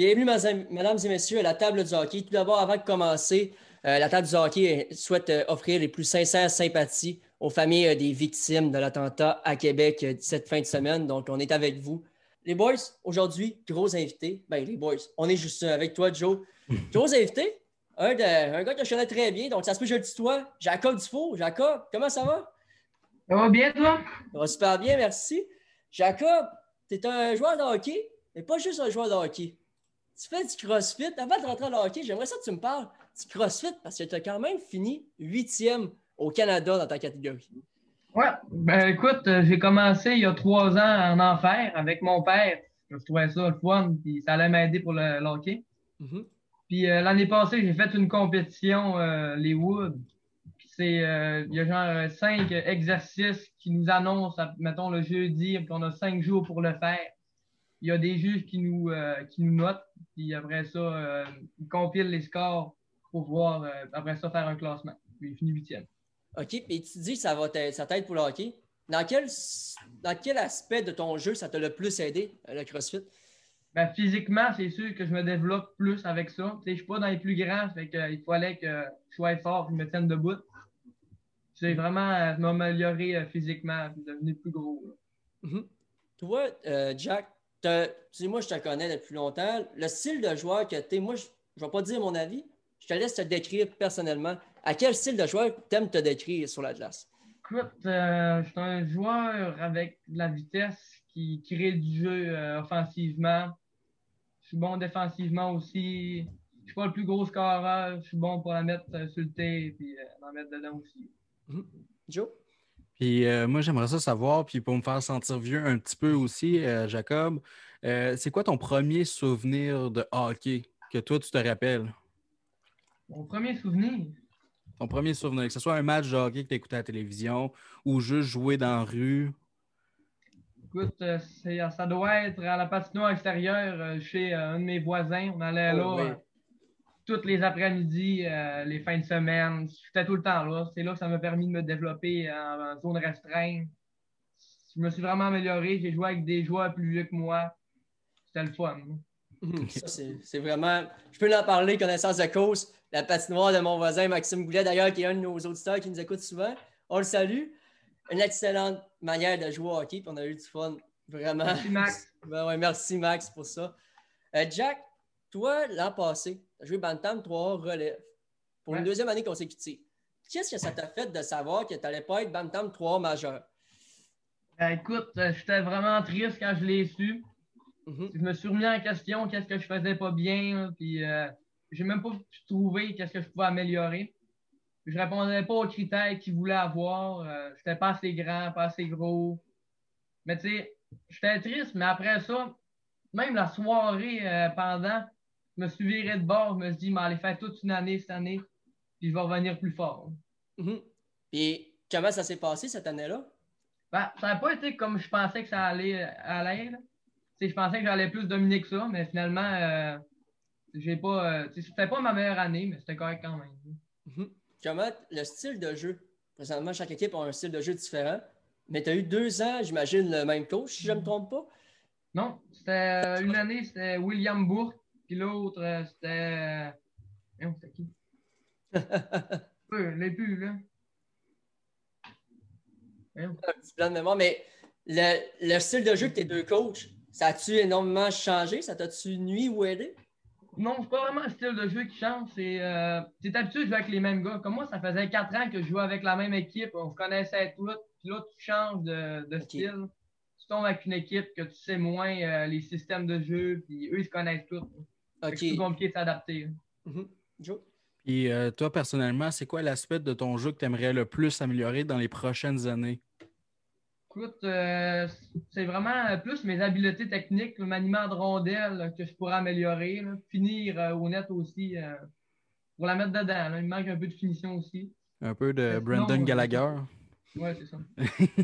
Bienvenue, mesdames et messieurs, à la table du hockey. Tout d'abord, avant de commencer, euh, la table du hockey souhaite euh, offrir les plus sincères sympathies aux familles euh, des victimes de l'attentat à Québec cette fin de semaine. Donc, on est avec vous. Les boys, aujourd'hui, gros invités. Ben, les boys, on est juste avec toi, Joe. gros invités. Un, un, gars que je connais très bien. Donc, ça se peut que je le toi. Jacob Dufault. Jacob, comment ça va? Ça va bien, toi? Ça va super bien, merci. Jacob, tu es un joueur de hockey, mais pas juste un joueur de hockey tu fais du CrossFit. Avant de rentrer le hockey, j'aimerais ça que tu me parles du CrossFit parce que tu as quand même fini huitième au Canada dans ta catégorie. Ouais, ben écoute, euh, j'ai commencé il y a trois ans en enfer avec mon père. Je trouvais ça le fun, puis ça allait m'aider pour le, hockey. Mm-hmm. Puis euh, l'année passée, j'ai fait une compétition, euh, les Woods. Puis c'est, il y a genre cinq exercices qui nous annoncent, mettons le jeudi, puis on a cinq jours pour le faire il y a des juges qui nous, qui nous notent, puis après ça, euh, ils compilent les scores pour voir, euh, après ça, faire un classement. Puis il finit huitième. OK, et tu dis que ça, va t'aide pour le hockey. Dans quel, dans quel aspect de ton jeu ça t'a le plus aidé, le CrossFit? Ben, physiquement, c'est sûr que je me développe plus avec ça. Je ne suis pas dans les plus grands, fait qu'il fallait que je sois fort et me tienne debout. J'ai vraiment m'améliorer physiquement devenir plus gros. Mm-hmm. Toi, Jack, moi, je te connais depuis longtemps. Le style de joueur que tu es, moi, je ne vais pas dire mon avis. Je te laisse te décrire personnellement. À quel style de joueur tu aimes te décrire sur la glace? Écoute, euh, je suis un joueur avec de la vitesse qui crée du jeu euh, offensivement. Je suis bon défensivement aussi. Je ne suis pas le plus gros scoreur. Je suis bon pour la mettre euh, sur le thé et la mettre dedans aussi. Mm-hmm. Joe? Puis euh, moi, j'aimerais ça savoir, puis pour me faire sentir vieux un petit peu aussi, euh, Jacob, euh, c'est quoi ton premier souvenir de hockey que toi, tu te rappelles? Mon premier souvenir? Ton premier souvenir, que ce soit un match de hockey que tu écouté à la télévision ou juste jouer dans la rue? Écoute, ça doit être à la patinoire extérieure chez un de mes voisins. On allait oh, là tous les après-midi, euh, les fins de semaine. J'étais tout le temps là. C'est là que ça m'a permis de me développer en, zone restreinte. Je me suis vraiment amélioré. J'ai joué avec des joueurs plus vieux que moi. C'était le fun. c'est vraiment. Je peux en parler, connaissance de cause. La patinoire de mon voisin Maxime Goulet, d'ailleurs, qui est un de nos auditeurs qui nous écoute souvent. On le salue. Une excellente manière de jouer au hockey. on a eu du fun. Vraiment. Merci, Max. Ben merci, Max, pour ça. Euh, Jack, toi, l'an passé, joué Bantam 3 relève pour une deuxième année consécutive. Qu'est-ce que ça t'a fait de savoir que tu n'allais pas être Bantam 3 majeur? Ben, écoute, euh, j'étais vraiment triste quand je l'ai su. Mm-hmm. Je me suis remis en question qu'est-ce que je faisais pas bien, puis euh, j'ai même pas pu trouver qu'est-ce que je pouvais améliorer. Je répondais pas aux critères qu'ils voulaient avoir. Euh, j'étais pas assez grand, pas assez gros. Mais tu sais, j'étais triste, mais après ça, même la soirée pendant, je me suis viré de bord, je me suis dit, mais allez faire toute une année cette année, puis je vais revenir plus fort. Mm-hmm. Et comment ça s'est passé cette année-là? Ben, ça n'a pas été comme je pensais que ça allait aller. Je pensais que j'allais plus dominer que ça, mais finalement, euh, j'ai pas. Euh, c'était pas ma meilleure année, mais c'était correct quand même. Mm-hmm. Comment le style de jeu? Présentement, chaque équipe a un style de jeu différent. Mais tu as eu deux ans, j'imagine, le même coach, si je ne me trompe pas? Non, c'était euh, une année, c'était William Bourque. Puis l'autre, euh, c'était. Non, c'était qui? les plus, là. Un petit plan de mémoire, mais le, le, style de jeu de tes deux coachs, ça a-tu énormément changé? Ça t'a-tu nuit ou aidé? Non, c'est pas vraiment le style de jeu qui change. C'est euh, habitué de jouer avec les mêmes gars. Comme moi, ça faisait quatre ans que je jouais avec la même équipe. On se connaissait tous. Puis là, tu changes de, de style. Tu tombes avec une équipe que tu sais moins euh, les systèmes de jeu. Puis eux, ils se connaissent tous. C'est compliqué de s'adapter. Mm-hmm. Joe? Puis euh, toi, personnellement, c'est quoi l'aspect de ton jeu que tu aimerais le plus améliorer dans les prochaines années? Écoute, euh, c'est vraiment plus mes habiletés techniques, le maniement de rondelles que je pourrais améliorer. Finir euh, au net aussi pour la mettre dedans. Il manque un peu de finition aussi. Un peu de Brandon Gallagher. Oui, c'est ça.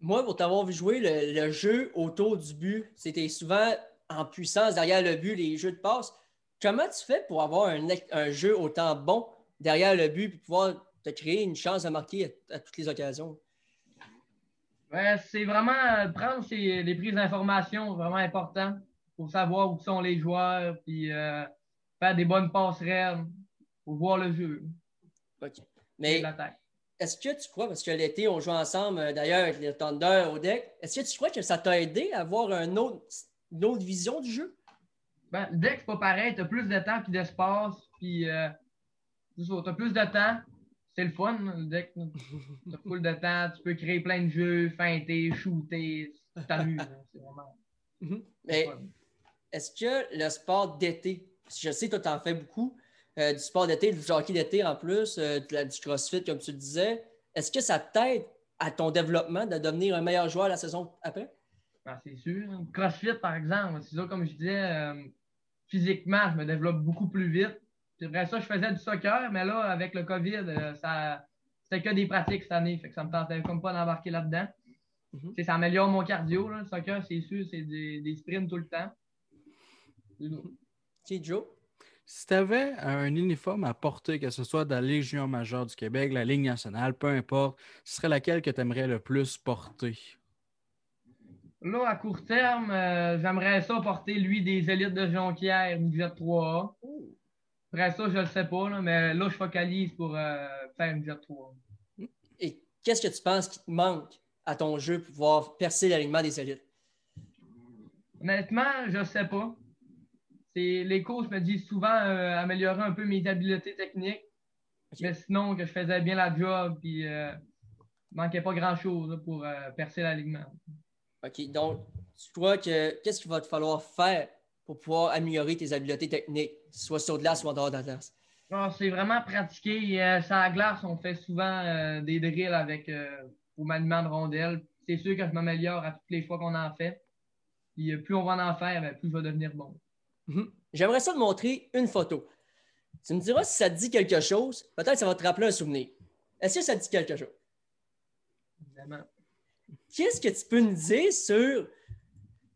Moi, pour t'avoir vu jouer, le, jeu autour du but, c'était souvent en puissance derrière le but, les jeux de passe. Comment tu fais pour avoir un, jeu autant bon derrière le but et pouvoir te créer une chance de marquer à, toutes les occasions? Ouais, c'est vraiment prendre les prises d'information, vraiment important. pour savoir où sont les joueurs, puis faire des bonnes passerelles pour voir le jeu. OK. Mais est-ce que tu crois, parce que l'été, on joue ensemble d'ailleurs avec les Thunder au deck, est-ce que tu crois que ça t'a aidé à avoir un autre, une autre vision du jeu? Ben, le deck, c'est pas pareil. Tu as plus de temps puis d'espace. Puis, euh, tu as plus de temps. C'est le fun, le deck. Tu as plus de temps. Tu peux créer plein de jeux, feinter, shooter. Tu t'amuses. c'est vraiment. Mhm. Mais est-ce que le sport d'été, je sais que tu en fais beaucoup, euh, du sport d'été, du hockey d'été en plus, euh, du crossfit, comme tu le disais, est-ce que ça t'aide à ton développement de devenir un meilleur joueur la saison après? Ben, c'est sûr. Crossfit, par exemple, c'est ça, comme je disais, physiquement, je me développe beaucoup plus vite. C'est vrai, ça, je faisais du soccer, mais là, avec le COVID, euh, ça, c'était que des pratiques cette année. Fait que ça me tentait comme pas d'embarquer là-dedans. Mhm. Ça améliore mon cardio. Le soccer, c'est sûr, c'est des, sprints tout le temps. C'est Joe? Si tu avais un uniforme à porter, que ce soit de la junior majeure du Québec, la Ligue nationale, peu importe, ce serait laquelle que tu aimerais le plus porter? Là, à court terme, euh, j'aimerais ça porter, lui, des élites de Jonquière, midget 3A. Après ça, je ne sais pas, mais là, je focalise pour euh, faire midget 3 Et qu'est-ce que tu penses qui te manque à ton jeu pour pouvoir percer l'alignement des élites? Honnêtement, je ne sais pas. Les coachs me disent souvent euh, améliorer un peu mes habiletés techniques. Mais sinon, que je faisais bien la job, puis ne manquait pas grand-chose pour percer l'alignement. OK. Donc, tu crois que qu'est-ce qu'il va te falloir faire pour pouvoir améliorer tes habiletés techniques, soit sur glace ou en dehors de la glace? Ah, c'est vraiment pratiquer. Euh, sur la glace, on fait souvent euh, des drills avec euh, au maniement de rondelles. C'est sûr que je m'améliore à toutes les fois qu'on en fait. Puis plus on va en faire, ben, plus je vais devenir bon. Mhm. J'aimerais ça te montrer une photo. Tu me diras si ça te dit quelque chose. Peut-être que ça va te rappeler un souvenir. Est-ce que ça te dit quelque chose? Évidemment qu'est-ce que tu peux nous dire sur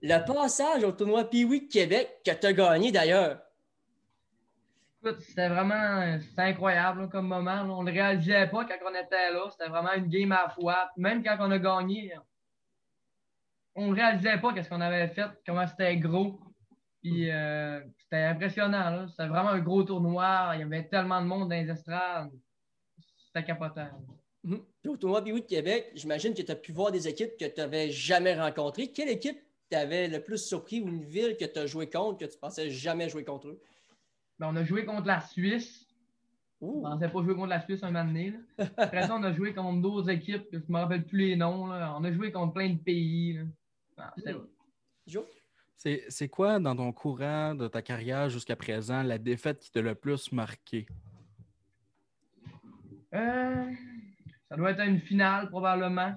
le passage au tournoi Pee-Wee Québec que tu as gagné d'ailleurs? Écoute, c'était vraiment incroyable comme moment. On ne le réalisait pas quand on était là. C'était vraiment une game à la fois. Même quand on a gagné, on ne réalisait pas ce qu'on avait fait, comment c'était gros. Puis euh, c'était impressionnant. C'était vraiment un gros tournoi. Il y avait tellement de monde dans les estrades. C'était capotant. Mhm. au tournoi de Québec, j'imagine que tu as pu voir des équipes que tu n'avais jamais rencontrées. Quelle équipe t'avait le plus surpris ou une ville que tu as joué contre que tu pensais jamais jouer contre eux? Ben, on a joué contre la Suisse. On ne pensait pas jouer contre la Suisse un moment donné. Après ça, on a joué contre d'autres équipes que je ne me rappelle plus les noms. On a joué contre plein de pays. Ah, hmm. C'est quoi dans ton courant de ta carrière jusqu'à présent la défaite qui t'a le plus marqué? Euh, ça doit être une finale, probablement.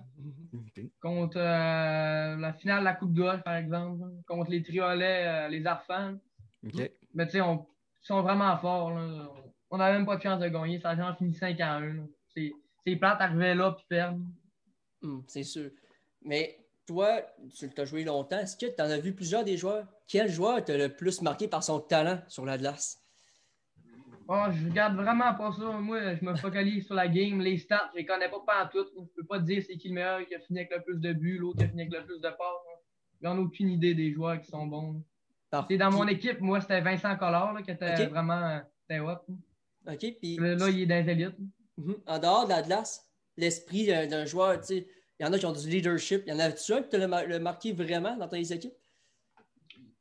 Contre euh, la finale de la Coupe d'Or, par exemple. Contre les triolets, euh, les Arfans. Mais tu sais, ils sont vraiment forts. On n'a même pas de chance de gagner. Ça a fini 5 à 1. C'est plate d'arriver là et perdre. Hmm, c'est sûr. Mais toi, tu as joué longtemps. Est-ce que tu en as vu plusieurs des joueurs? Quel joueur t'a le plus marqué par son talent sur la glace? Oh, je regarde vraiment pas ça. Moi, je me focalise sur la game. Les stats, je les connais pas tout. Je peux pas dire c'est qui le meilleur qui a fini avec le plus de buts, l'autre qui a fini avec le plus de passes. J'en ai aucune idée des joueurs qui sont bons. C'est dans mon équipe, moi, c'était Vincent Collard qui était vraiment c'était hot. OK. Puis... Là, il est dans les élites. Mhm. En dehors de la glace, l'esprit d'un joueur, tu sais, il y en a qui ont du leadership. Il y en a-tu un qui t'a le marqué vraiment dans tes équipes?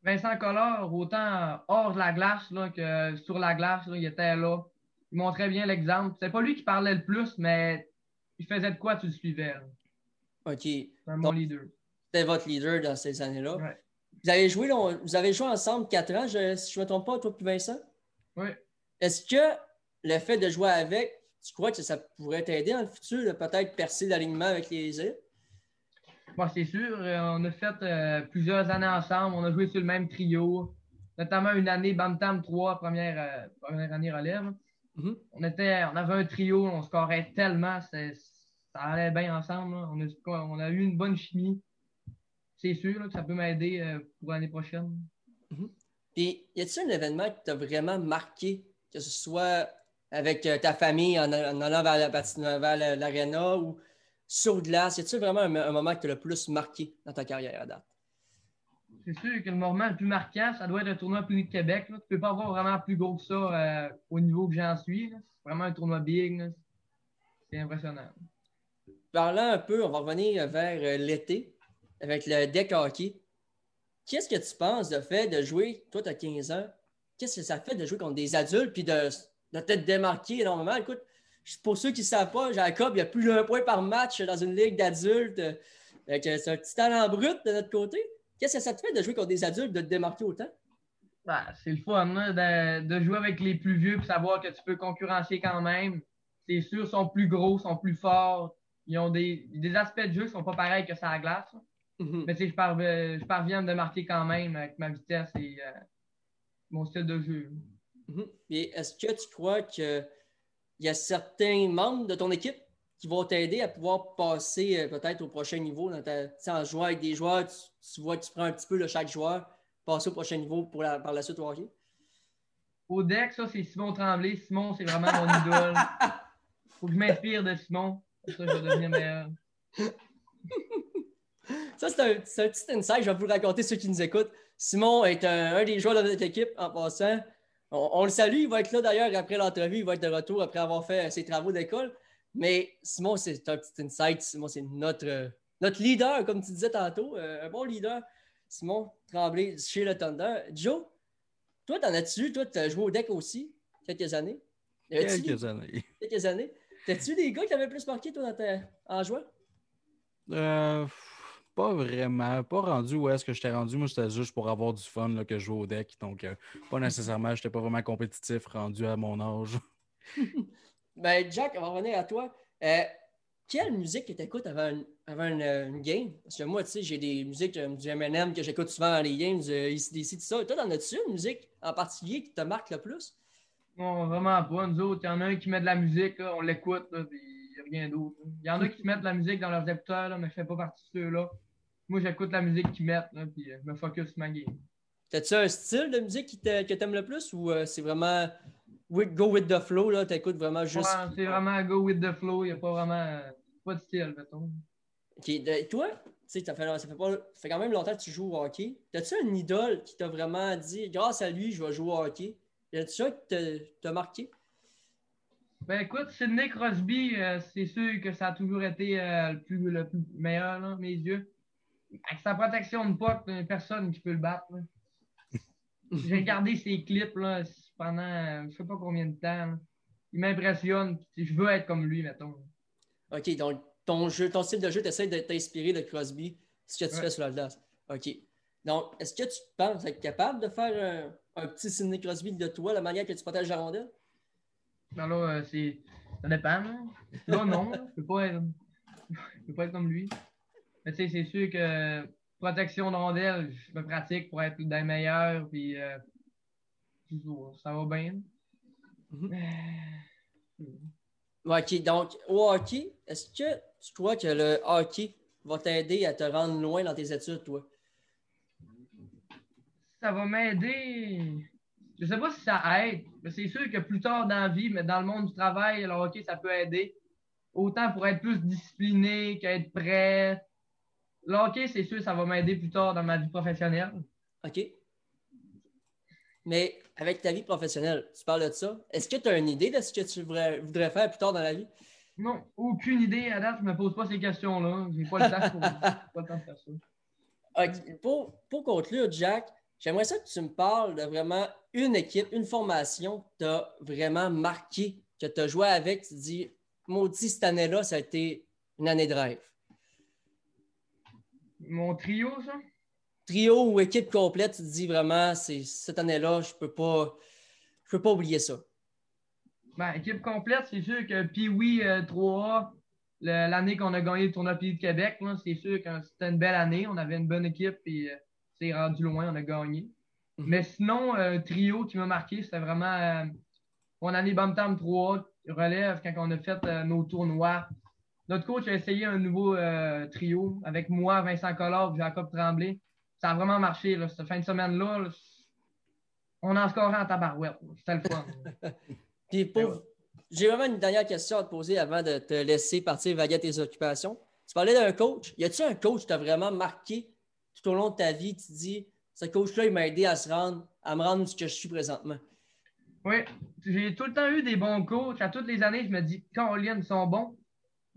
Vincent Collard, autant hors de la glace là, que sur la glace, il était là. Il montrait bien l'exemple. C'est pas lui qui parlait le plus, mais il faisait de quoi tu le suivais. OK. C'est mon leader. C'était votre leader dans ces années-là. Vous, avez joué, vous avez joué ensemble quatre ans, si je ne me trompe pas, toi et Vincent? Oui. Est-ce que le fait de jouer avec, tu crois que ça pourrait t'aider dans le futur peut-être percer l'alignement avec les îles? c'est sûr. Euh, on a fait euh, plusieurs années ensemble. On a joué sur le même trio, notamment une année Bantam 3, première, euh, première année relève. Mm-hmm. on, était, on avait un trio, on scorait tellement, ça allait bien ensemble. On, a, on, a, eu une bonne chimie. C'est sûr que ça peut m'aider pour l'année prochaine. Mm-hmm. Puis, y a-t-il un événement qui t'a vraiment marqué, que ce soit avec ta famille en, allant vers l'aréna ou sur glace, y a-t-il vraiment un, moment qui t'a le plus marqué dans ta carrière à date? c'est sûr que le moment le plus marquant, ça doit être un tournoi plus de Québec. Tu ne peux pas avoir vraiment plus gros que ça euh, au niveau que j'en suis. C'est vraiment un tournoi big. C'est impressionnant. Parlant un peu, on va revenir vers euh, l'été avec le deck hockey. Qu'est-ce que tu penses de fait de jouer, toi tu as 15 ans, qu'est-ce que ça fait de jouer contre des adultes puis de, de te démarquer énormément? Écoute, pour ceux qui ne savent pas, Jacob, il y a plus d'un point par match dans une ligue d'adultes. C'est un petit talent brut de notre côté. Qu'est-ce que ça te fait de jouer contre des adultes, de te démarquer autant? Ben, c'est le fun de, jouer avec les plus vieux et savoir que tu peux concurrencer quand même. C'est sûr, ils sont plus gros, sont plus forts. Ils ont des, aspects de jeu qui ne sont pas pareils que ça à glace. Mm-hmm. Mais je, je parviens à me démarquer quand même avec ma vitesse et euh, mon style de jeu. Et est-ce que tu crois qu'il y a certains membres de ton équipe qui vont t'aider à pouvoir passer euh, peut-être au prochain niveau dans ta, en jouant avec des joueurs, tu, vois que tu prends un petit peu de chaque joueur, passer au prochain niveau pour par la suite au hockey? Au deck, ça, c'est Simon Tremblay. Simon, c'est vraiment mon idole. Faut que je m'inspire de Simon. Ça, je vais devenir meilleur. Ça, c'est un, un, petit insight. Je vais vous le raconter ceux qui nous écoutent. Simon est un, des joueurs de notre équipe en passant. On, on, le salue. Il va être là d'ailleurs après l'entrevue. Il va être de retour après avoir fait ses travaux d'école. Mais Simon, c'est un petit insight. Simon, c'est notre, notre leader, comme tu disais tantôt, euh, un bon leader. Simon Tremblay chez le Thunder. Joe, toi, t'en as-tu? Toi, tu as joué au deck aussi, quelques années. Quelques années. Quelques années. T'as-tu des gars qui avaient plus marqué, toi, dans en jouant? Euh, pas vraiment. Pas rendu où est-ce que je t'ai rendu. Moi, c'était juste pour avoir du fun là, que je joue au deck. Donc, euh, pas nécessairement, j'étais pas vraiment compétitif rendu à mon âge. Ben, Jack, on va revenir à toi. Euh, quelle musique que tu écoutes avant, une, euh, une, game? Parce que moi, tu sais, j'ai des musiques euh, du MM que j'écoute souvent dans les games, ici, ici, tout ça. Toi, t'en as-tu une musique en particulier qui te marque le plus? Non, vraiment pas. Nous autres, il y en a un qui met de la musique, on l'écoute, puis il n'y a rien d'autre. Il y en a qui mettent de la musique dans leurs écouteurs, là, mais je ne fais pas partie de ceux-là. Moi, j'écoute la musique qu'ils mettent, puis je me focus sur ma game. T'as-tu un style de musique qui que tu aimes le plus ou c'est vraiment go with the flow, là, t'écoutes vraiment juste. c'est vraiment go with the flow, il n'y a pas vraiment. Pas de style, mettons. Ok, et toi, tu sais, ça fait, fait pas, ça fait quand même longtemps que tu joues au hockey. T'as-tu un idole qui t'a vraiment dit, grâce à lui, je vais jouer au hockey? Y a-tu ça qui t'a marqué? Ben écoute, Sidney Crosby, euh, c'est sûr que ça a toujours été euh, le, plus, le plus meilleur, là, mes yeux. Avec sa protection de puck, personne qui peut le battre. J'ai regardé ses clips, là, pendant je sais pas combien de temps. Il m'impressionne. Je veux être comme lui, mettons. OK, donc ton jeu, ton style de jeu, tu essaies de t'inspirer de Crosby, ce que tu fais sur la glace. OK. Donc, est-ce que tu penses être capable de faire un, petit Sidney Crosby de toi, la manière que tu protèges la rondelle? Non, là, euh, c'est. Ça dépend. Non, non, je peux pas être. Je peux pas être comme lui. Mais tu sais, c'est sûr que protection de rondelle, je me pratique pour être des meilleurs. Puis euh, ça va bien. Mhm. Euh, OK, donc au hockey, est-ce que tu crois que le hockey va t'aider à te rendre loin dans tes études, toi? Ça va m'aider. Je sais pas si ça aide, mais c'est sûr que plus tard dans la vie, mais dans le monde du travail, le hockey, ça peut aider. Autant pour être plus discipliné qu'être prêt. Le hockey, c'est sûr, ça va m'aider plus tard dans ma vie professionnelle. OK. Mais avec ta vie professionnelle, tu parles de ça. Est-ce que tu as une idée de ce que tu voudrais, faire plus tard dans la vie? Non, aucune idée. À date, je ne me pose pas ces questions-là. Je n'ai pas, le temps pour, pas le temps de faire ça. Pour, pour, conclure, Jack, j'aimerais ça que tu me parles de vraiment une équipe, une formation que tu as vraiment marqué, que tu as joué avec. Tu te dis, maudit, cette année-là, ça a été une année de rêve. Mon trio, ça? trio ou équipe complète, tu te dis vraiment, c'est cette année-là, je peux pas, je peux pas oublier ça. Ben, équipe complète, c'est sûr que puis oui 3A, l'année qu'on a gagné le tournoi Pays de Québec, c'est sûr que c'était une belle année. On avait une bonne équipe et euh, c'est rendu loin, on a gagné. Mhm. Mais sinon, euh, trio qui m'a marqué, c'était vraiment euh, mon année Bantam 3A relève quand on a fait nos tournois. Notre coach a essayé un nouveau trio avec moi, Vincent Collard Jacob Tremblay ça a vraiment marché. Là, cette fin de semaine-là, on en scorait en tabarouette. C'était le fun. Puis j'ai vraiment une dernière question à te poser avant de te laisser partir vaguer tes occupations. Tu parlais d'un coach. Y a-t-il un coach qui t'a vraiment marqué, tout au long de ta vie, tu te dis, ce coach-là, il m'a aidé à se rendre, à me rendre ce que je suis présentement? Oui, j'ai tout le temps eu des bons coachs. À toutes les années, je me dis, quand ils sont bons.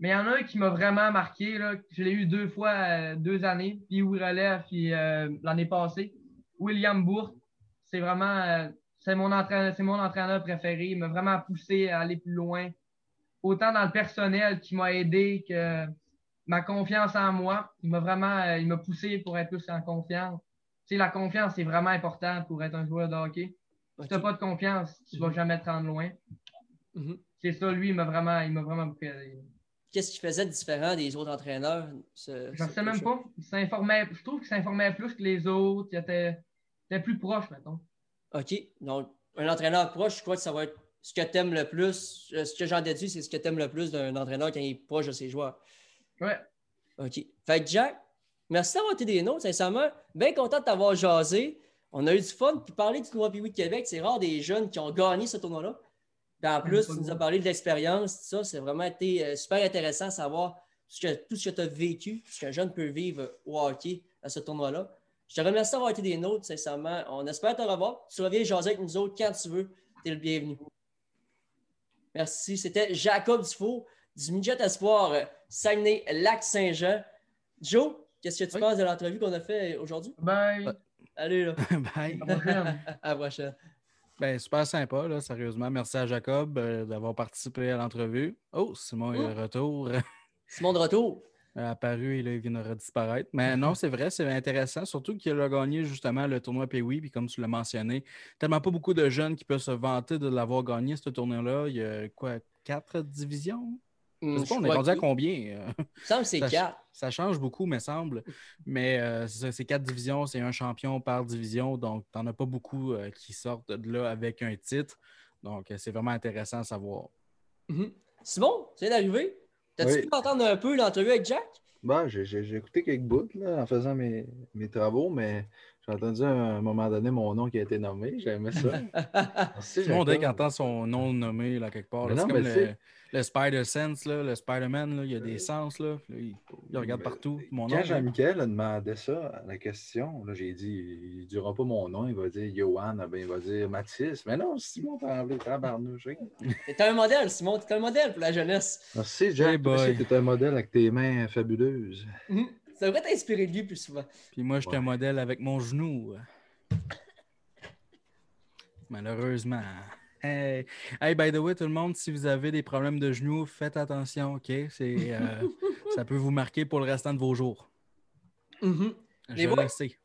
Mais il y en a un qui m'a vraiment marqué. Là. Je l'ai eu deux fois, euh, deux années. Puis où relève, puis euh, l'année passée. William Bourque. C'est vraiment, euh, c'est mon, entraîneur, c'est mon entraîneur préféré. Il m'a vraiment poussé à aller plus loin. Autant dans le personnel qui m'a aidé que ma confiance en moi. Il m'a vraiment, il m'a poussé pour être plus en confiance. Tu sais, la confiance, c'est vraiment important pour être un joueur de hockey. Si tu n'as pas de confiance, tu ne vas mhm. jamais te rendre loin. Mhm. C'est ça, lui, il m'a vraiment, il m'a vraiment beaucoup Qu'est-ce qui faisait de différent des autres entraîneurs? Je ne sais même pas. je trouve qu'il s'informait plus que les autres. Il était, plus proche, mettons. OK. Donc, un entraîneur proche, je crois que ça va être ce que tu aimes le plus. Euh, ce que j'en déduis, c'est ce que tu aimes le plus d'un entraîneur quand il est proche de ses joueurs. Ouais. OK. Fait que Jack, merci d'avoir été des nôtres, sincèrement. Bien content de t'avoir jasé. On a eu du fun. Puis parler du tournoi Piwi de Québec, c'est rare des jeunes qui ont gagné ce tournoi-là. En plus, tu nous as parlé de l'expérience, tout ça. C'est vraiment été euh, super intéressant de savoir tout ce que tu as vécu, ce qu'un jeune peut vivre au hockey à ce tournoi-là. Je te remercie d'avoir été des nôtres, sincèrement. On espère te revoir. Tu reviens jaser avec nous autres quand tu veux. Tu es le bienvenu. Merci. C'était Jacob Dufault du Midget Espoir euh, Saguenay-Lac-Saint-Jean. Joe, qu'est-ce que tu penses de l'entrevue qu'on a fait aujourd'hui? Bye. Allez, là. Bye. À la prochaine. Ben, super sympa, là, sérieusement. Merci à Jacob euh, d'avoir participé à l'entrevue. Oh, Simon est de oh. retour. Simon de retour. apparu et là, il vient de redisparaître. Mais non, c'est vrai, c'est intéressant, surtout qu'il a gagné justement le tournoi Pee-Wee, puis comme tu l'as mentionné, tellement pas beaucoup de jeunes qui peuvent se vanter de l'avoir gagné, ce tournoi-là. Il y a quoi, quatre divisions? Je sais pas, on est rendu à combien? Ça c'est quatre. Ça change beaucoup, me semble. Mais euh, c'est quatre divisions, c'est un champion par division. Donc, tu n'en as pas beaucoup euh, qui sortent de là avec un titre. Donc, euh, c'est vraiment intéressant à savoir. Mm-hmm. Simon, tu viens d'arriver. T'as-tu pu entendre un peu l'entrevue avec Jack? Ben, j'ai écouté quelques bouts en faisant mes, mes travaux, mais j'ai entendu à un moment donné mon nom qui a été nommé. J'aimais ça. Tout le monde entend son nom nommé là, quelque part. C'est comme le, Spider-Sense, le Spider-Man, il y a des sens. Là. Il, regarde partout. Mon Quand Jean-Michel a demandé ça, la question, j'ai dit il ne dira pas mon nom, il va dire Johan, ben, il va dire Mathis. Mais non, Simon Tremblay, tabarnouche. T'es un modèle, Simon, t'es un modèle pour la jeunesse. Merci, Jack. Hey tu es un modèle avec tes mains fabuleuses. Mhm. Ça devrait t'inspirer de lui plus souvent. Puis moi, je suis un modèle avec mon genou. Malheureusement. Hey. hey, by the way, tout le monde, si vous avez des problèmes de genoux, faites attention, OK? C'est, euh, ça peut vous marquer pour le restant de vos jours. Mm-hmm. Je le sais.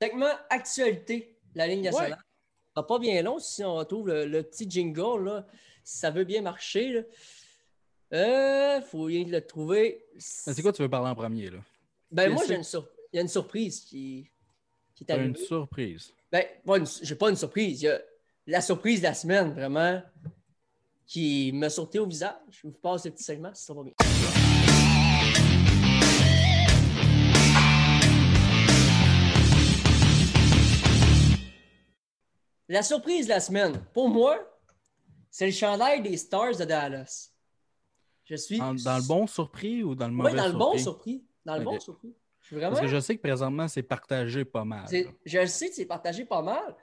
Segment actualité, la ligne nationale. Ouais. Pas bien long si on retrouve le, petit jingle, là, si ça veut bien marcher. Il euh, faut bien le trouver. C'est quoi tu veux parler en premier? Là? Ben, moi, j'ai une il y a une surprise qui, qui est arrivée. Une surprise. Ben, j'ai pas une surprise. Il y a la surprise de la semaine, vraiment, qui m'a sauté au visage. Je vous passe ce petit segment, si ça va bien. La surprise de la semaine, pour moi, c'est le chandail des Stars de Dallas. Je suis. dans le bon surpris ou dans le mauvais? Oui, dans le bon surpris. Dans le bon surpris. Parce que je sais que présentement, c'est partagé pas mal. Je sais que c'est partagé pas mal,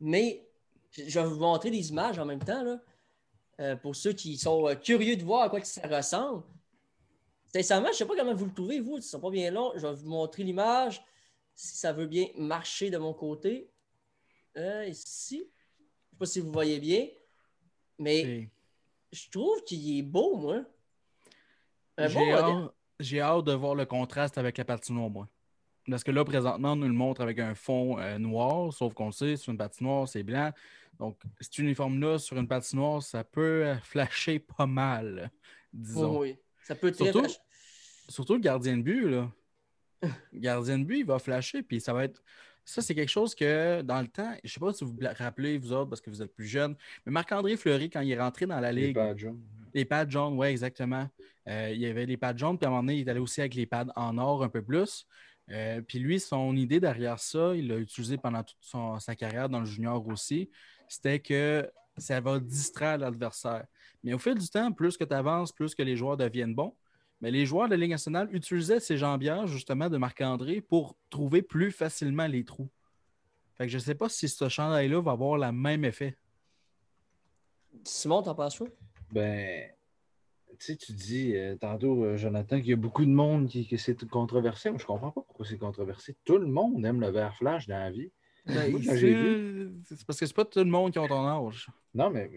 mais je vais vous montrer des images en même temps. Là, euh, pour ceux qui sont euh, curieux de voir à quoi ça ressemble. Sincèrement, je ne sais pas comment vous le trouvez, vous. Ce ne pas bien long. Je vais vous montrer l'image si ça veut bien marcher de mon côté. Euh, ici. Je ne sais pas si vous voyez bien. Mais je trouve qu'il est beau, moi. Un bon j'ai hâte de voir le contraste avec la patinoire, moi. Parce que là, présentement, on nous le montre avec un fond euh, noir, sauf qu'on sait, sur une patinoire, c'est blanc. Donc, cet uniforme-là, sur une patinoire, ça peut euh, flasher pas mal, disons. oui, ça peut surtout, surtout le gardien de but, là. le gardien de but, il va flasher, puis ça va être. Ça, c'est quelque chose que, dans le temps, je ne sais pas si vous vous rappelez, vous autres, parce que vous êtes plus jeunes, mais Marc-André Fleury, quand il est rentré dans la Ligue. Les pads jaunes, oui, exactement. Euh, il y avait les pads jaunes, puis à un moment donné, il est allé aussi avec les pads en or un peu plus. Euh, puis lui, son idée derrière ça, il l'a utilisé pendant toute sa carrière dans le junior aussi, c'était que ça va distraire l'adversaire. Mais au fil du temps, plus que tu avances, plus que les joueurs deviennent bons, mais les joueurs de la Ligue nationale utilisaient ces jambières, justement, de Marc-André pour trouver plus facilement les trous. Fait que je ne sais pas si ce chandail-là va avoir le même effet. Simon, t'en penses quoi? Ben, tu sais, tu dis euh, tantôt, euh, Jonathan, qu'il y a beaucoup de monde qui, qui c'est controversé. Moi, je comprends pas pourquoi c'est controversé. Tout le monde aime le vert flash dans la vie. Ben, c'est parce que c'est pas tout le monde qui a ton âge. Non, mais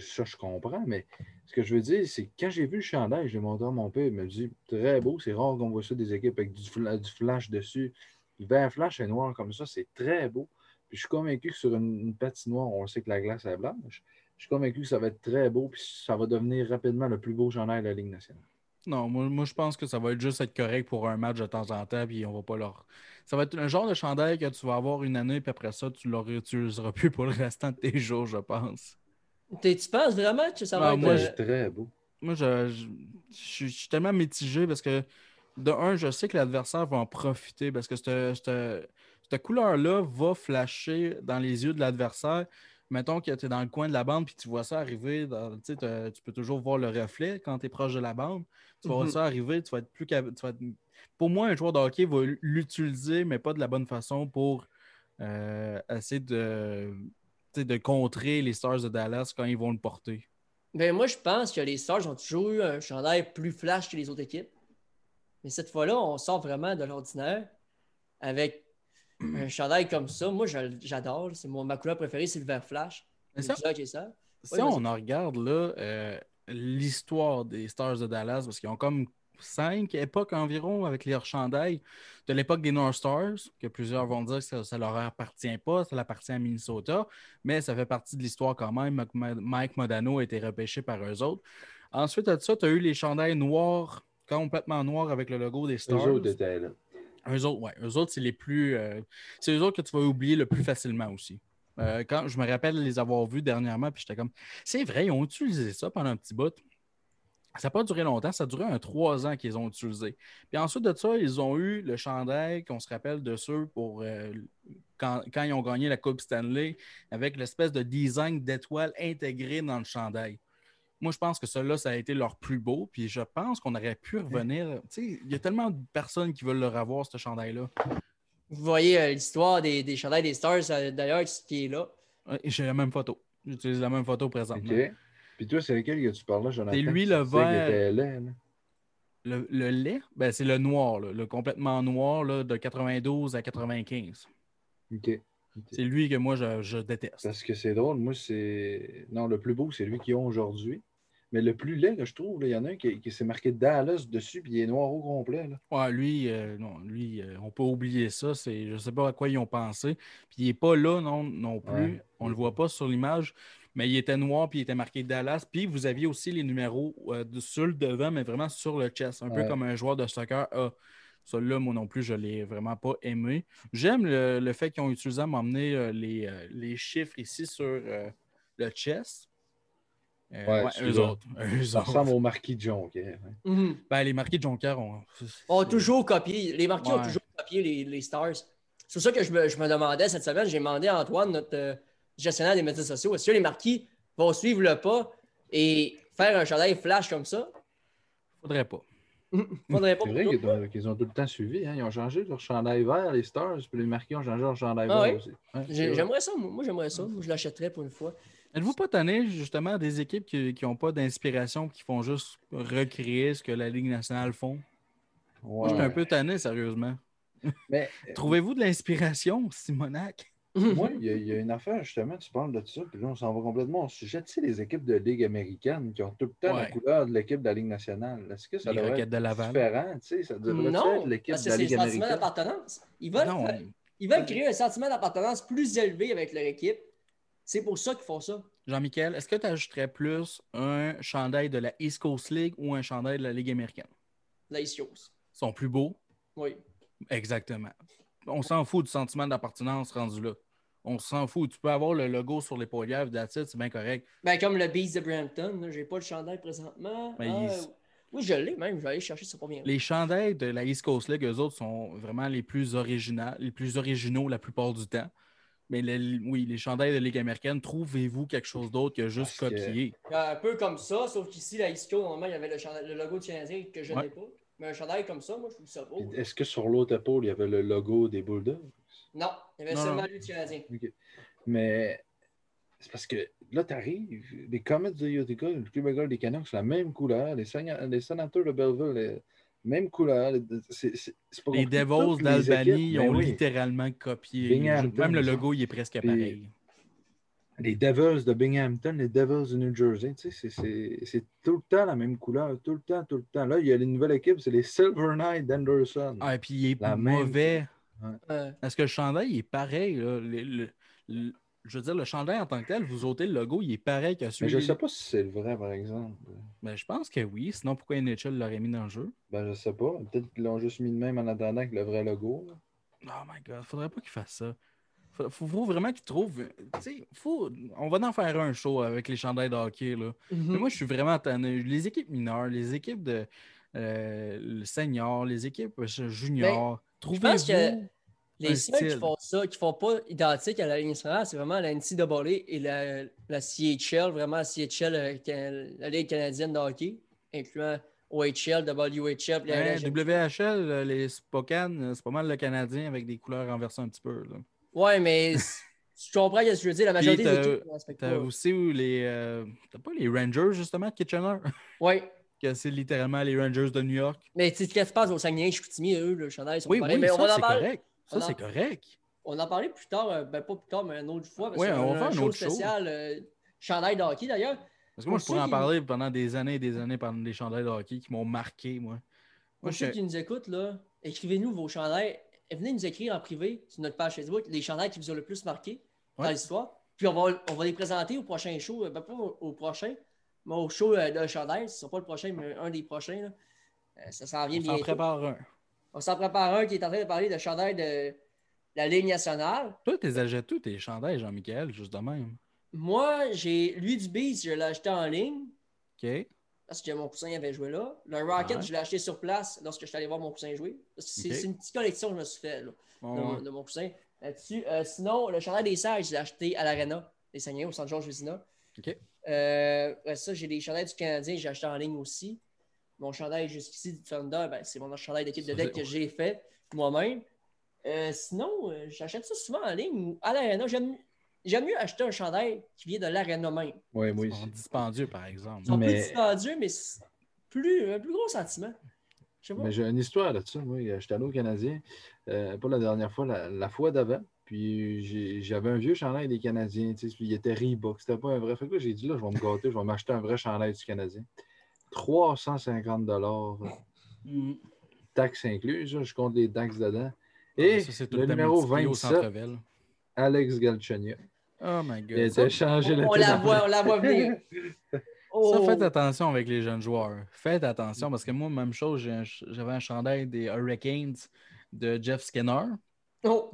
ça, je comprends, mais ce que je veux dire, c'est que quand j'ai vu le chandail, j'ai montré à mon père, il m'a dit très beau, c'est rare qu'on voit ça des équipes avec du, flash dessus. Le vert flash est noir comme ça, c'est très beau. Puis je suis convaincu que sur une, patinoire, on sait que la glace est blanche. Je suis convaincu que ça va être très beau, puis ça va devenir rapidement le plus beau chandail de la Ligue nationale. Non, moi, moi, je pense que ça va être juste être correct pour un match de temps en temps, puis on va pas leur. Ça va être un genre de chandail que tu vas avoir une année, puis après ça, tu ne le réutiliseras plus pour le restant de tes jours, je pense. Tu penses vraiment que ça va ah, être. Moi, euh, très beau. Moi, je, je, suis tellement mitigé parce que, de un, je sais que l'adversaire va en profiter parce que cette, cette, cette couleur-là va flasher dans les yeux de l'adversaire mettons que tu es dans le coin de la bande puis tu vois ça arriver, tu peux toujours voir le reflet quand tu es proche de la bande. Tu vois mhm. ça arriver, tu vas être plus Pour moi, un joueur de hockey va l'utiliser, mais pas de la bonne façon pour euh, essayer de, de contrer les Stars de Dallas quand ils vont le porter. Ben, moi, je pense que les Stars ont toujours eu un chandail plus flash que les autres équipes. Mais cette fois-là, on sort vraiment de l'ordinaire avec un chandail comme ça, moi, j'adore. C'est ma couleur préférée, c'est le vert flash. C'est ça. ça. Si on en regarde là, euh, l'histoire des Stars de Dallas, parce qu'ils ont comme cinq époques environ avec leurs chandails. De l'époque des North Stars, que plusieurs vont dire que ça ne leur appartient pas, ça appartient à Minnesota, mais ça fait partie de l'histoire quand même. Mike Modano a été repêché par eux autres. Ensuite de ça, tu as eu les chandails noirs, complètement noirs avec le logo des Stars. autres étaient là. Eux autres, ouais. Eux autres, c'est les plus. Euh, c'est eux autres que tu vas oublier le plus facilement aussi. Euh, quand je me rappelle les avoir vus dernièrement, puis j'étais comme. C'est vrai, ils ont utilisé ça pendant un petit bout. Ça n'a pas duré longtemps, ça a duré un trois ans qu'ils ont utilisé. Puis ensuite de ça, ils ont eu le chandail qu'on se rappelle de ceux pour euh, quand, quand, ils ont gagné la Coupe Stanley avec l'espèce de design d'étoile intégré dans le chandail. Moi, je pense que celui-là, ça a été leur plus beau. Puis je pense qu'on aurait pu revenir. Il y a tellement de personnes qui veulent leur avoir, ce chandail-là. Vous voyez euh, l'histoire des, des, chandails des Stars, euh, d'ailleurs, qui est là. J'ai la même photo. J'utilise la même photo présentement. OK. Puis toi, c'est lequel que tu parles là, Jonathan? C'est lui le vert. le, le, lait? Ben, c'est le noir, le complètement noir là, de 92 à 95. OK. C'est lui que moi, je, déteste. Parce que c'est drôle. Moi, c'est. Non, le plus beau, c'est lui qu'ils ont aujourd'hui. Mais le plus laid que je trouve, il y en a un qui, s'est marqué Dallas dessus, puis il est noir au complet. Là. Ouais, lui, euh, non, lui euh, on peut oublier ça. C'est, je ne sais pas à quoi ils ont pensé. Puis il n'est pas là non, non plus. On ne le voit pas sur l'image. Mais il était noir, puis il était marqué Dallas. Puis vous aviez aussi les numéros euh, sur le devant, mais vraiment sur le chest. Un peu comme un joueur de soccer a. Celui-là, moi non plus, je ne l'ai vraiment pas aimé. J'aime le, fait qu'ils ont utilisé à m'emmener euh, euh, les, chiffres ici sur euh, le chess. ouais, eux autres. Ça ressemble aux marquis de Jonker. Mhm. Ben, les marquis de Jonker ont... ont toujours copié. Les marquis ont toujours copié les, Stars. C'est pour ça que je me, demandais cette semaine, j'ai demandé à Antoine, notre gestionnaire des médias sociaux, est-ce que les marquis vont suivre le pas et faire un chandail flash comme ça? Faudrait pas. C'est vrai qu'ils ont, tout le temps suivi. Hein. Ils ont changé leur chandail vert, les Stars, puis les marqués ont changé leur chandail ah vert aussi. j'aimerais ça, moi, j'aimerais ça. je l'achèterais pour une fois. Êtes-vous pas tanné, justement, des équipes qui n'ont pas d'inspiration qui font juste recréer ce que la Ligue nationale font? je suis un peu tanné, sérieusement. Mais... Trouvez-vous de l'inspiration, Simonac? Moi, il y, a une affaire, justement, tu parles de ça, puis là, on s'en va complètement au sujet. Tu sais, les équipes de Ligue américaine qui ont tout le temps la couleur de l'équipe de la Ligue nationale. Est-ce que ça devrait être différent? Tu sais, ça devrait non, être l'équipe de la Ligue américaine? Non, c'est un sentiment d'appartenance. Ils veulent, ils veulent créer un sentiment d'appartenance plus élevé avec leur équipe. C'est pour ça qu'ils font ça. Jean-Michel, est-ce que tu ajouterais plus un chandail de la East Coast League ou un chandail de la Ligue américaine? La East Coast. Ils sont plus beaux? Oui. Exactement. On s'en fout du sentiment d'appartenance rendu là on s'en fout. Tu peux avoir le logo sur l'épaule d'attitude, c'est bien correct. Ben, comme le Beast de Brampton, j'ai pas le chandail présentement. Ah, oui, je l'ai même, je vais aller chercher ça pour bien. Les chandails de la East Coast League, eux autres, sont vraiment les plus originaux, les plus originaux la plupart du temps. Mais oui, les chandails de Ligue américaine, trouvez-vous quelque chose d'autre que juste copier? Un peu comme ça, sauf qu'ici, la Isco, normalement, il y avait le, logo du Canadien que je n'ai pas. Mais un chandail comme ça, moi, je trouve ça beau. Est-ce que sur l'autre épaule, il y avait le logo des Bulldogs? Non, il y avait seulement lui du Canadien. Mais c'est parce que là, tu arrives, les Comets de Utica, le club école des Canucks, c'est la même couleur. Les, les sénateurs de Belleville, même couleur. les Devils d'Albany ont ben littéralement copié. Même le logo, il est presque pareil. Les Devils de Binghamton, les Devils de New Jersey, c'est tout le temps la même couleur, tout le temps, tout le temps. Là, il y a une nouvelle équipe, c'est les Silver Knight d'Anderson. Ah, et puis il est mauvais. Est-ce que le chandail est pareil? je veux dire, le chandail en tant que tel, vous ôtez le logo, il est pareil que celui Mais je ne sais pas si c'est le vrai, par exemple. Ben, je pense que oui. Sinon, pourquoi NHL l'aurait mis dans le jeu? Ben, je sais pas. Peut-être qu'ils l'ont juste mis de même en attendant avec le vrai logo. Oh my god, faudrait pas qu'il fasse ça. Faut, faut, vraiment qu'il trouve. Faut... On va en faire un show avec les chandails de hockey. Là. Mm-hmm. Mais moi, je suis vraiment tanné. Les équipes mineures, les équipes de euh, le senior, les équipes euh, juniors. Ben, trouvez-vous les seuls qui font ça, qui ne font pas identique à la ligne nationale, c'est vraiment la NCAA et la, la CHL, vraiment la CHL, euh, la Ligue canadienne de hockey, incluant OHL, WHL. La WHL, euh, les Spokane, euh, c'est pas mal le Canadien avec des couleurs renversées un petit peu. Là. Ouais, mais tu comprends ce que je veux dire, la majorité des équipes. T'as aussi les. t'as pas les Rangers, justement, Kitchener? Oui. Que c'est littéralement les Rangers de New York. Mais tu sais, qu'est-ce qui se passe au Saguenay, Chicoutimi, eux, le chandail, oui, oui, mais ça, on c'est correct. Ça, c'est correct. On en parlait plus tard, euh, ben pas plus tard, mais une autre fois. Oui, on va faire un autre spécial, euh, chandail de hockey d'ailleurs. Parce que moi, je pourrais en parler pendant des années et des années pendant des chandails de hockey qui m'ont marqué, moi. Pour ceux qui nous écoutent, là, écrivez-nous vos chandails. Venez nous écrire en privé sur notre page Facebook les chandails qui vous ont le plus marqué dans l'histoire. Puis on va, on va les présenter au prochain show. Euh, ben, pas au, prochain, au show de chandail. Ce ne sera pas le prochain, mais un des prochains. Là. ça s'en vient bien. On s'en prépare un. On s'en prépare un qui est en train de parler de chandail de la Ligue nationale. Toi, tu achètes tous tes chandails, Jean-Michel, juste de même. Moi, j'ai lui du Beast, je l'ai acheté en ligne. OK. Parce que mon cousin avait joué là. Le Rocket, je l'ai acheté sur place lorsque je suis allé voir mon cousin jouer. C'est une petite collection que je me suis fait là, de, mon cousin. Là-dessus. Euh, sinon, le chandail des Sages, je l'ai acheté à l'Arena des Seigneurs au Centre Georges Vizina. OK. Euh, ça, j'ai des chandails du Canadien, j'ai acheté en ligne aussi. Mon chandail jusqu'ici du Thunder, ben, c'est mon chandail d'équipe de deck que j'ai fait moi-même. Euh, sinon, euh, j'achète ça souvent en ligne ou à l'arena. J'aime, mieux acheter un chandail qui vient de l'arena même. Oui, oui. C'est dispendieux, par exemple. C'est mais... plus dispendieux, mais plus, un plus gros sentiment. Mais j'ai une histoire là-dessus. Moi, j'étais allé au Canadien, euh, pas la dernière fois, la, fois d'avant. Puis j'avais un vieux chandail des Canadiens. Il était Reebok. C'était pas un vrai. Fait que j'ai dit là, je vais me gâter, je vais m'acheter un vrai chandail du Canadien. 350 dollars. Mm. Taxes incluses. Je compte les taxes dedans. Ah, Et le, numéro 27, Alex Galchenyuk. Oh my God. Il a été changé on, on, la voit, on la voit venir. Ça, faites attention avec les jeunes joueurs. Faites attention parce que moi, même chose, j'avais un chandail des Hurricanes de Jeff Skinner. Oh.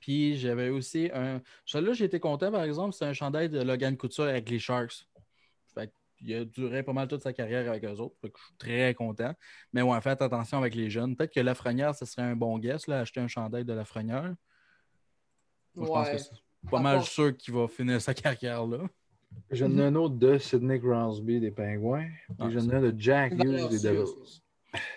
Puis j'avais aussi un. Celui-là, j'ai été content, par exemple, c'est un chandail de Logan Couture avec les Sharks il a duré pas mal toute sa carrière avec eux autres. je suis très content. Mais ouais, faites attention avec les jeunes. Peut-être que Lafrenière, ce serait un bon guess, là, acheter un chandail de Lafrenière. Ouais. Je pense que c'est pas mal sûr qu'il va finir sa carrière là. J'en ai un autre de Sidney Crosby des Pingouins. Ah, j'en ai un de Jack Hughes des Devils.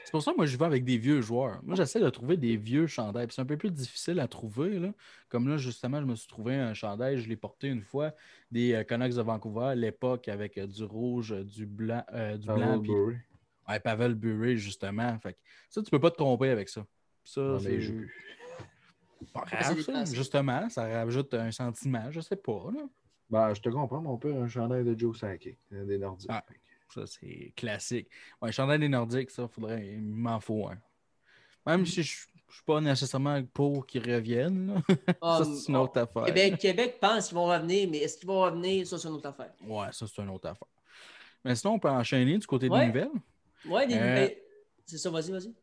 C'est pour ça que moi, je vais avec des vieux joueurs. Moi, j'essaie de trouver des vieux chandails. C'est un peu plus difficile à trouver. Là. Comme là, justement, je me suis trouvé un chandail, je l'ai porté une fois, des euh, Canucks de Vancouver, à l'époque, avec euh, du rouge, euh, du blanc. du Pavel blanc Ouais, Pavel Bury, justement. Fait ça, tu peux pas te tromper avec ça. Ça, c'est. justement, ça rajoute un sentiment, je sais pas. Là. Ben, je te comprends, mon père, un chandail de Joe Sakic, des Nordiques. Ah. Ça, c'est classique. Ouais, chandail des Nordiques, ça, faudrait. Il m'en faut un. Même si je ne suis pas nécessairement pour qu'ils reviennent. ça, um, c'est une autre affaire. Québec, Québec pense qu'ils vont revenir, mais est-ce qu'ils vont revenir? Ça, c'est une autre affaire. Ouais, ça, c'est une autre affaire. Mais sinon, on peut enchaîner du côté des nouvelles. Ouais, des euh, nouvelles. C'est ça, vas-y, vas-y.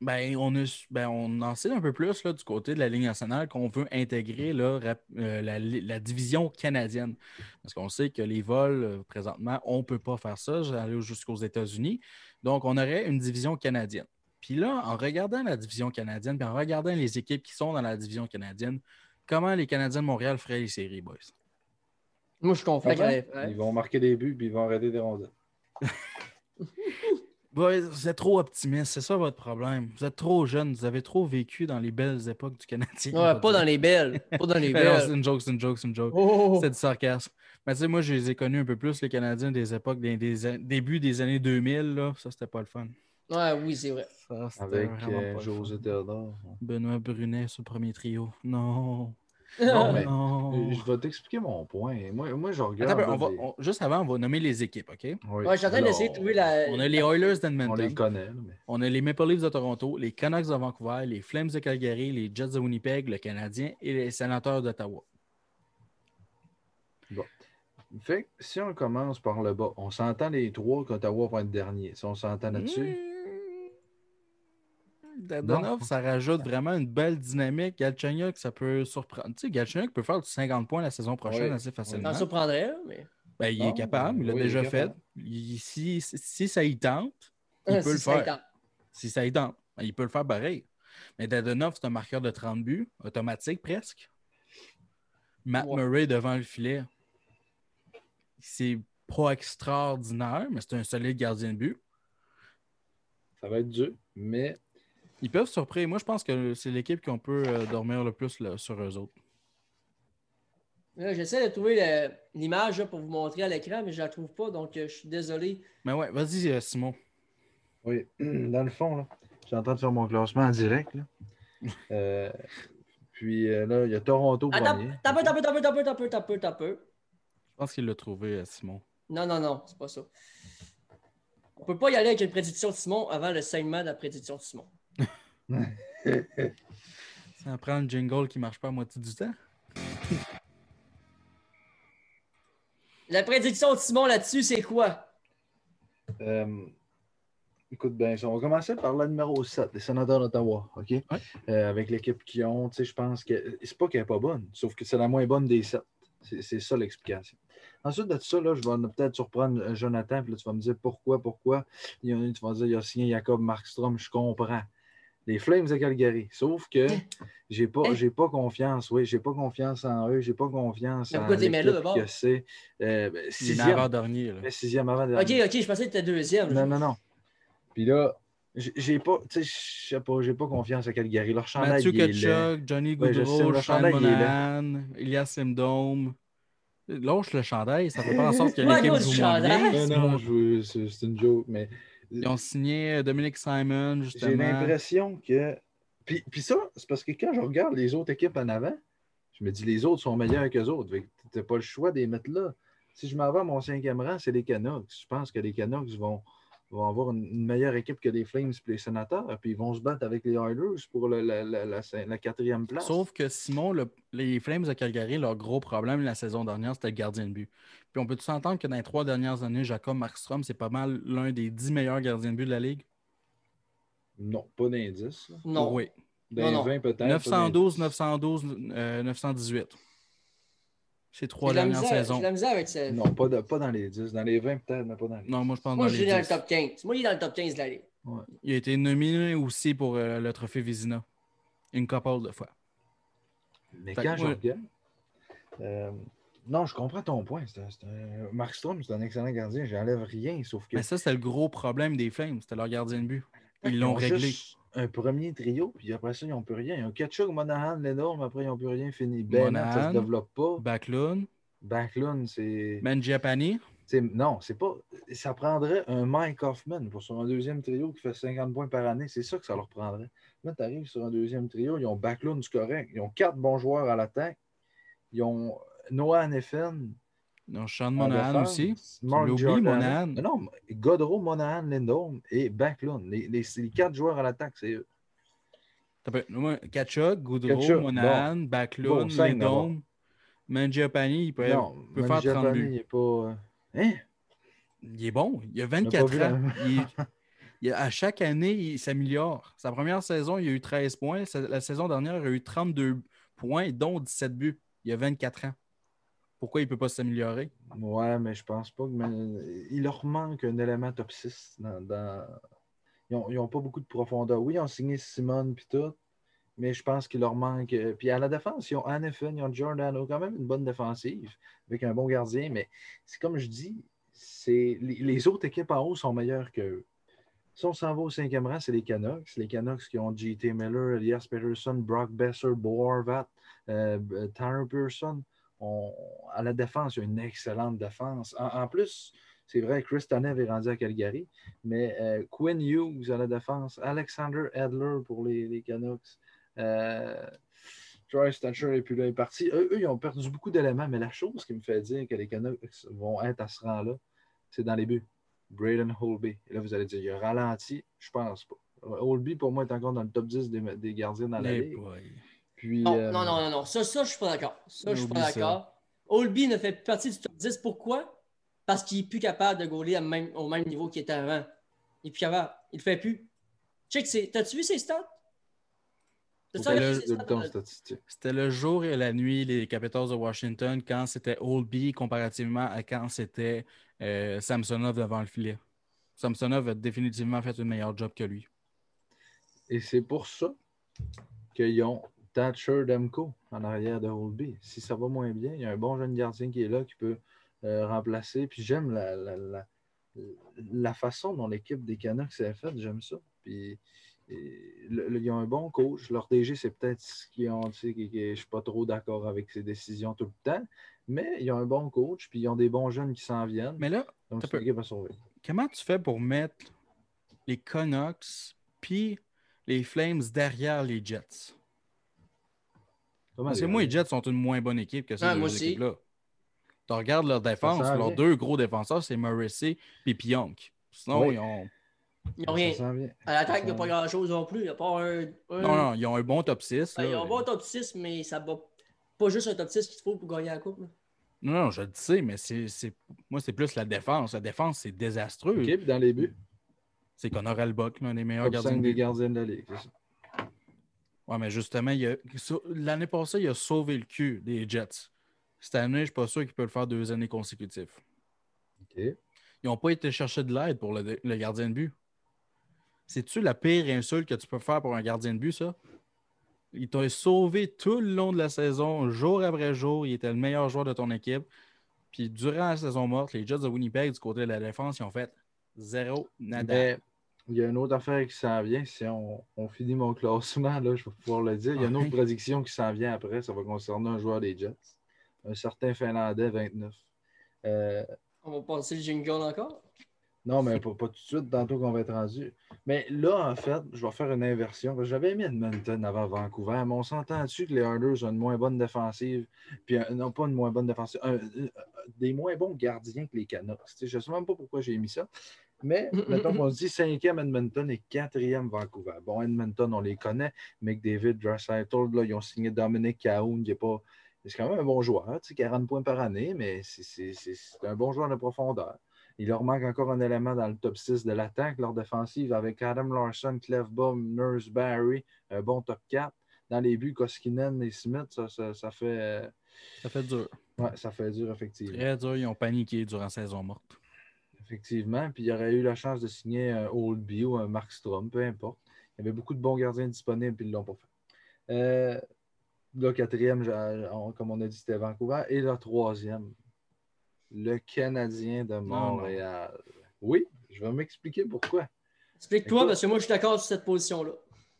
Ben, on, ben, on en sait un peu plus là, du côté de la Ligue nationale qu'on veut intégrer là, euh, la, division canadienne. Parce qu'on sait que les vols, euh, présentement, on ne peut pas faire ça, aller jusqu'aux États-Unis. Donc, on aurait une division canadienne. Puis là, en regardant la division canadienne, puis en regardant les équipes qui sont dans la division canadienne, comment les Canadiens de Montréal feraient les séries, boys? Moi, je suis confiant Ils vont marquer des buts puis ils vont arrêter des rondelles. Vous êtes trop optimiste, c'est ça votre problème. Vous êtes trop jeune, vous avez trop vécu dans les belles époques du Canadien. Ouais, pas dans les belles. Pas dans les belles. c'est une joke, c'est une joke, c'est une joke. Oh. C'est du sarcasme. Mais tu sais, moi, je les ai connus un peu plus, les Canadiens, des époques, des, des débuts des années 2000. Là. Ça, c'était pas le fun. Ouais, oui, c'est vrai. Avec euh, José Théodore. Benoît Brunet sur le premier trio. Non. Non, mais je vais t'expliquer mon point. Moi, moi je regarde. juste avant, on va nommer les équipes, OK? Oui. Ouais, je suis d'essayer de trouver la. On a les Oilers d'Edmonton. On les connaît. On a les Maple Leafs de Toronto, les Canucks de Vancouver, les Flames de Calgary, les Jets de Winnipeg, le Canadien et les Sénateurs d'Ottawa. Bon. Fait si on commence par le bas, on s'entend les trois qu'Ottawa va être dernier. Si on s'entend là-dessus. Hmm. Dadonov, ça rajoute vraiment une belle dynamique. Galchenyuk, ça peut surprendre. Tu sais, Galchenyuk peut faire du 50 points la saison prochaine assez facilement. Ça surprendrait, mais. Ben, il est capable, il l'a déjà fait. si, si, ça y tente, il peut le faire. Si ça y tente, ben, il peut le faire pareil. Mais Dadonov, c'est un marqueur de 30 buts, automatique presque. Matt Murray devant le filet. C'est pas extraordinaire, mais c'est un solide gardien de but. Ça va être dur, mais ils peuvent surprendre. Moi, je pense que c'est l'équipe qu'on peut euh, dormir le plus sur eux autres. J'essaie de trouver l'image pour vous montrer à l'écran, mais je ne la trouve pas, donc euh, je suis désolé. Mais ouais, vas-y, euh, Simon. Oui, dans le fond, là, je suis en train de faire mon classement en direct. puis là, il y a Toronto Attends, premier. T'as peu, t'as peu, t'as peu, t'as peu, t'as peu, t'as peu, Je pense qu'il l'a trouvé, Simon. Non, non, non, c'est pas ça. On peut pas y aller avec une prédiction de Simon avant le segment de la prédiction de Simon. Ça prend un jingle qui marche pas à moitié du temps. La prédiction de Simon là-dessus, c'est quoi? Euh, écoute bien, on va commencer par la numéro 7, les sénateurs d'Ottawa, OK? Euh, avec l'équipe qui ont, tu sais, je pense que c'est pas qu'elle n'est pas bonne, sauf que c'est la moins bonne des 7. C'est ça l'explication. Ensuite de ça, là, je vais peut-être surprendre Jonathan, puis là, tu vas me dire pourquoi, pourquoi. Il y a, tu vas me dire, il a signé Jacob Markstrom, je comprends les Flames de Calgary. Sauf que j'ai pas, hein? j'ai pas confiance, oui, j'ai pas confiance en eux, j'ai pas confiance en l'équipe que c'est. Euh, ben, sixième avant-dernier. Sixième avant-dernier. OK, OK, je pensais que tu étais deuxième. Non, non, non. Puis là, j'ai pas, tu sais, je sais pas, j'ai pas confiance à Calgary. Leur chandail, Mathieu Kachuk, Johnny Goudreau, ouais, Sean Monahan, Elias Simdome. Lâche le chandail, ça fait pas en sorte que l'équipe joue moins bien. Non, non, c'est une joke, mais ils ont signé euh, Dominique Simon, justement. J'ai l'impression que. Puis, puis ça, c'est parce que quand je regarde les autres équipes en avant, je me dis les autres sont meilleurs que les autres. Tu n'as pas le choix de les mettre là. Si je m'en vais à mon cinquième rang, c'est les Canucks. Je pense que les Canucks vont, vont avoir une, meilleure équipe que les Flames et les Sénateurs, puis ils vont se battre avec les Oilers pour la, quatrième place. Sauf que Simon, les Flames de Calgary, leur gros problème la saison dernière, c'était le gardien de but. Puis on peut tous s'entendre que dans les trois dernières années, Jacob Markstrom, c'est pas mal l'un des dix meilleurs gardiens de but de la Ligue? Non, pas d'indice. Non. Oui. Dans 20 peut-être. 912, 912, 918. Ces trois dernières saisons. avec Non, pas, pas dans les 10. Dans les 20 peut-être, mais pas dans les 10. Non, moi je pense moi, dans les 10. Moi, je dans le top 15. Moi, il est dans le top 15 de la Ligue. Il a été nominé aussi pour euh, le trophée Vizina. Une couple de fois. Mais quand je regarde... Euh, non, je comprends ton point. C'est un, Mark Strom, c'est un excellent gardien. J'enlève rien, sauf que... Mais ça, c'est le gros problème des Flames. C'était leur gardien de but. Ils l'ont réglé. Un premier trio, puis après ça, ils n'ont plus rien. Ils ont Ketchuk, Monahan, Lenore, mais après, ils n'ont plus rien. Fini. Ben, ça ne se développe pas. Backlund. Backlund, c'est. Mangiapane. Non, c'est pas. Ça prendrait un Mike Hoffman pour sur un deuxième trio qui fait 50 points par année. C'est ça que ça leur prendrait. Là, tu arrives sur un deuxième trio, ils ont Backlund du correct. Ils ont quatre bons joueurs à l'attaque. Ils ont Noah Neffen. Non, Sean Monahan aussi. Mark Monahan? Non, Godreau, Monahan, Lindholm et Backlund. Les, les, les, quatre joueurs à l'attaque, c'est eux. Kachuk, Goudreau, Monahan, Backlund, Lindholm. Mangiapane, il peut, non, peut faire 30 buts. Il est pas. Euh, hein? Il est bon. Il a 24 ans. il, à chaque année, il s'améliore. Sa première saison, il a eu 13 points. La saison dernière, il a eu 32 points, dont 17 buts. Il a 24 ans. Pourquoi il ne peut pas s'améliorer? Ouais, mais je pense pas. Il leur manque un élément top 6 dans. Ils n'ont pas beaucoup de profondeur. Oui, ils ont signé Simone et tout, mais je pense qu'il leur manque. Euh, puis à la défense, ils ont Anefin, ils ont Giordano, quand même une bonne défensive, avec un bon gardien, mais c'est comme je dis, les, autres équipes en haut sont meilleures qu'eux. Si on s'en va au cinquième rang, c'est les Canucks. Les Canucks qui ont J.T. Miller, Elias Peterson, Brock Besser, Bo Horvat, euh, Tyler Pearson. À la défense, il y a une excellente défense. En, plus, c'est vrai, Chris Tanev est rendu à Calgary, mais euh, Quinn Hughes à la défense, Alexander Edler pour les, Canucks. Euh, Troy Thatcher et puis là, est parti. Eux, ils ont perdu beaucoup d'éléments, mais la chose qui me fait dire que les Canucks vont être à ce rang-là, c'est dans les buts. Braden Holby. Et là, vous allez dire, il a ralenti. Je pense pas. Holby, pour moi, est encore dans le top 10 des, gardiens dans la ligue. Puis, euh, non, non, non, non, Ça, ça je suis pas d'accord. Ça, je suis pas d'accord. Holby ne fait plus partie du top 10. Pourquoi? Parce qu'il n'est plus capable de gauler au même niveau qu'il était avant. Il n'est plus capable. Il ne le fait plus. Check, t'as-tu vu ses stats? C'était le, jour et la nuit, les Capitals de Washington, quand c'était Oldby comparativement à quand c'était euh, Samsonov devant le filet. Samsonov a définitivement fait un meilleur job que lui. Et c'est pour ça qu'ils ont Thatcher Demko en arrière de Oldby. Si ça va moins bien, il y a un bon jeune gardien qui est là qui peut euh, remplacer. Puis j'aime la, la, la, façon dont l'équipe des Canucks s'est faite. J'aime ça. Puis ils ont un bon coach. Leur DG, c'est peut-être ce qu'ils ont. je ne suis pas trop d'accord avec ses décisions tout le temps, mais ils ont un bon coach, puis ils ont des bons jeunes qui s'en viennent. Mais là, comment tu fais pour mettre les Canucks puis les Flames derrière les Jets? Parce que moi, les Jets sont une moins bonne équipe que ces ah, deux équipes-là. Tu regardes leur défense, leurs deux gros défenseurs, c'est Morrissey et Pionk. Sinon, ils ont ils n'ont rien. À l'attaque, il n'y a pas grand-chose non plus. Il y a pas un, Non, non, ils ont un bon top 6. ils ont un bon top 6, mais ça va pas juste un top 6 qu'il faut pour gagner la coupe. Non, non, je le sais, mais c'est, moi, c'est plus la défense. La défense, c'est désastreux. OK, dans les buts. C'est Connor Albuck, l'un des meilleurs gardiens. des gardiens de la ligue, Ouais, mais justement, l'année passée, il a sauvé le cul des Jets. Cette année, je ne suis pas sûr qu'il peut le faire deux années consécutives. OK. Ils n'ont pas été chercher de l'aide pour le, le gardien de but. C'est-tu la pire insulte que tu peux faire pour un gardien de but, ça? Il t'a sauvé tout le long de la saison, jour après jour. Il était le meilleur joueur de ton équipe. Puis durant la saison morte, les Jets de Winnipeg, du côté de la défense, ils ont fait zéro nada. Il y a une autre affaire qui s'en vient. Si on, finit mon classement, là, je vais pouvoir le dire. Il y a une autre prédiction qui s'en vient après. Ça va concerner un joueur des Jets. Un certain Finlandais, 29. Euh, on va passer le jingle encore? Non, mais pas, tout de suite, tantôt qu'on va être rendu. Mais là, en fait, je vais faire une inversion. J'avais mis Edmonton avant Vancouver, mais on s'entend dessus que les Oilers ont une moins bonne défensive, puis non pas une moins bonne défensive, des moins bons gardiens que les Canucks? Je ne sais même pas pourquoi j'ai mis ça. Mais mettons qu'on se dit cinquième Edmonton et quatrième Vancouver. Bon, Edmonton, on les connaît. McDavid, Draisaitl, là, ils ont signé Dominic Cahoon, qui est pas. C'est quand même un bon joueur, 40 points par année, mais c'est un bon joueur de profondeur. Il leur manque encore un élément dans le top 6 de l'attaque. Leur défensive avec Adam Larson, Clefbaum, Nurse Barry, un bon top 4. Dans les buts, Koskinen et Smith, ça, fait. Ça fait dur. Oui, ça fait dur, effectivement. Très dur. Ils ont paniqué durant saison morte. Effectivement. Puis il y aurait eu la chance de signer un Old Bio, un Mark Strom, peu importe. Il y avait beaucoup de bons gardiens disponibles, puis ils ne l'ont pas fait. Euh, le quatrième, comme on a dit, c'était Vancouver. Et le troisième, le Canadien de Montréal. Oui, je vais m'expliquer pourquoi. Explique-toi, parce que moi, je suis d'accord sur cette position-là.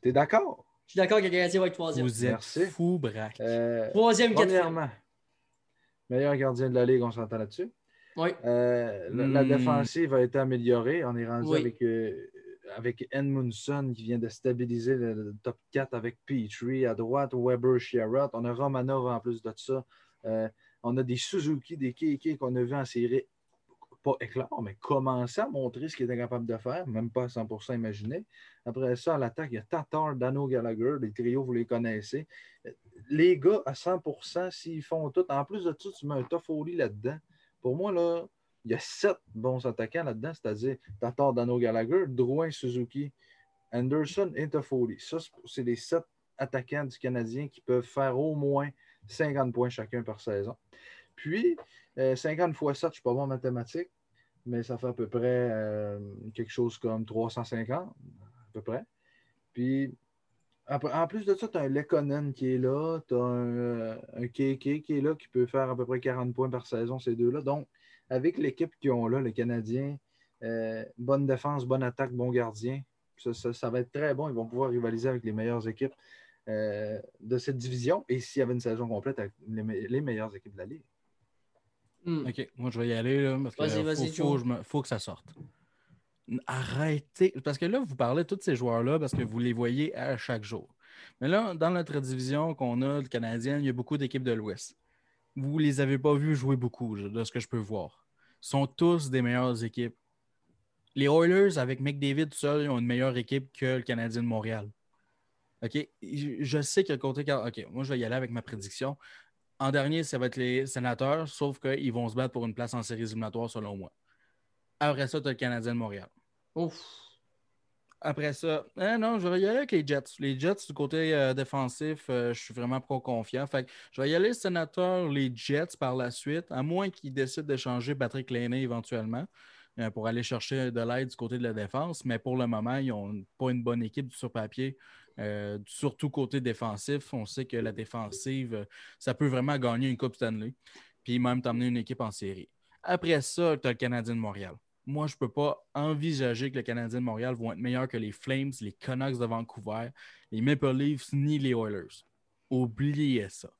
Tu es d'accord? Je suis d'accord que le Canadien va être troisième. Vous êtes fou, Braque. Euh, troisième, premièrement, meilleur gardien de la Ligue, on s'entend là-dessus. Oui. Euh, la, hmm. défensive a été améliorée. On est rendu avec, euh, avec Edmundson qui vient de stabiliser le, top 4 avec Petrie. À droite, Weber, Sherrod. On a Romanov en plus de ça. On a des Suzuki, des Keke qu'on a vu en série, pas éclair, mais commencer à montrer ce qu'ils étaient capables de faire, même pas à 100% imaginé. Après ça, à l'attaque, il y a Tatar, Dano Gallagher, les trios, vous les connaissez. Les gars, à 100%, s'ils font tout, en plus de tout, tu mets un Toffoli là-dedans. Pour moi, là, il y a sept bons attaquants là-dedans, c'est-à-dire Tatar, Dano Gallagher, Drouin, Suzuki, Anderson et Toffoli. Ça, c'est les sept attaquants du Canadien qui peuvent faire au moins 50 points chacun par saison. Puis, 50 euh, fois 7, je ne suis pas bon en mathématiques, mais ça fait à peu près euh, quelque chose comme 350, à peu près. Puis, en plus de ça, tu as un Lekonen qui est là, tu as un, un KK qui est là, qui peut faire à peu près 40 points par saison, ces deux-là. Donc, avec l'équipe qu'ils ont là, les Canadiens, euh, bonne défense, bonne attaque, bon gardien, ça, va être très bon. Ils vont pouvoir rivaliser avec les meilleures équipes euh, de cette division et s'il y avait une saison complète avec les, meilleures équipes de la Ligue. Hmm. OK, moi je vais y aller là, parce qu'il faut, faut, que ça sorte. Arrêtez. Parce que là, vous parlez de tous ces joueurs-là parce que vous les voyez à chaque jour. Mais là, dans notre division qu'on a, le Canadien, il y a beaucoup d'équipes de l'Ouest. Vous ne les avez pas vus jouer beaucoup, de ce que je peux voir. Ils sont tous des meilleures équipes. Les Oilers, avec McDavid seul, ont une meilleure équipe que le Canadien de Montréal. OK? Je sais que le côté. OK, moi, je vais y aller avec ma prédiction. En dernier, ça va être les sénateurs, sauf qu'ils vont se battre pour une place en série éliminatoire, selon moi. Après ça, tu as le Canadien de Montréal. Ouf. Après ça, eh non, je vais y aller avec les Jets. Les Jets, du côté euh, défensif, euh, je suis vraiment pas confiant. Fait je vais y aller sénateur, les Jets par la suite, à moins qu'ils décident de changer Patrick Lainé éventuellement euh, pour aller chercher de l'aide du côté de la défense. Mais pour le moment, ils n'ont pas une bonne équipe sur papier. surtout côté défensif, on sait que la défensive, ça peut vraiment gagner une Coupe Stanley, puis même t'emmener une équipe en série. Après ça, tu le Canadien de Montréal moi, je ne peux pas envisager que le Canadien de Montréal vont être meilleurs que les Flames, les Canucks de Vancouver, les Maple Leafs ni les Oilers. Oubliez ça.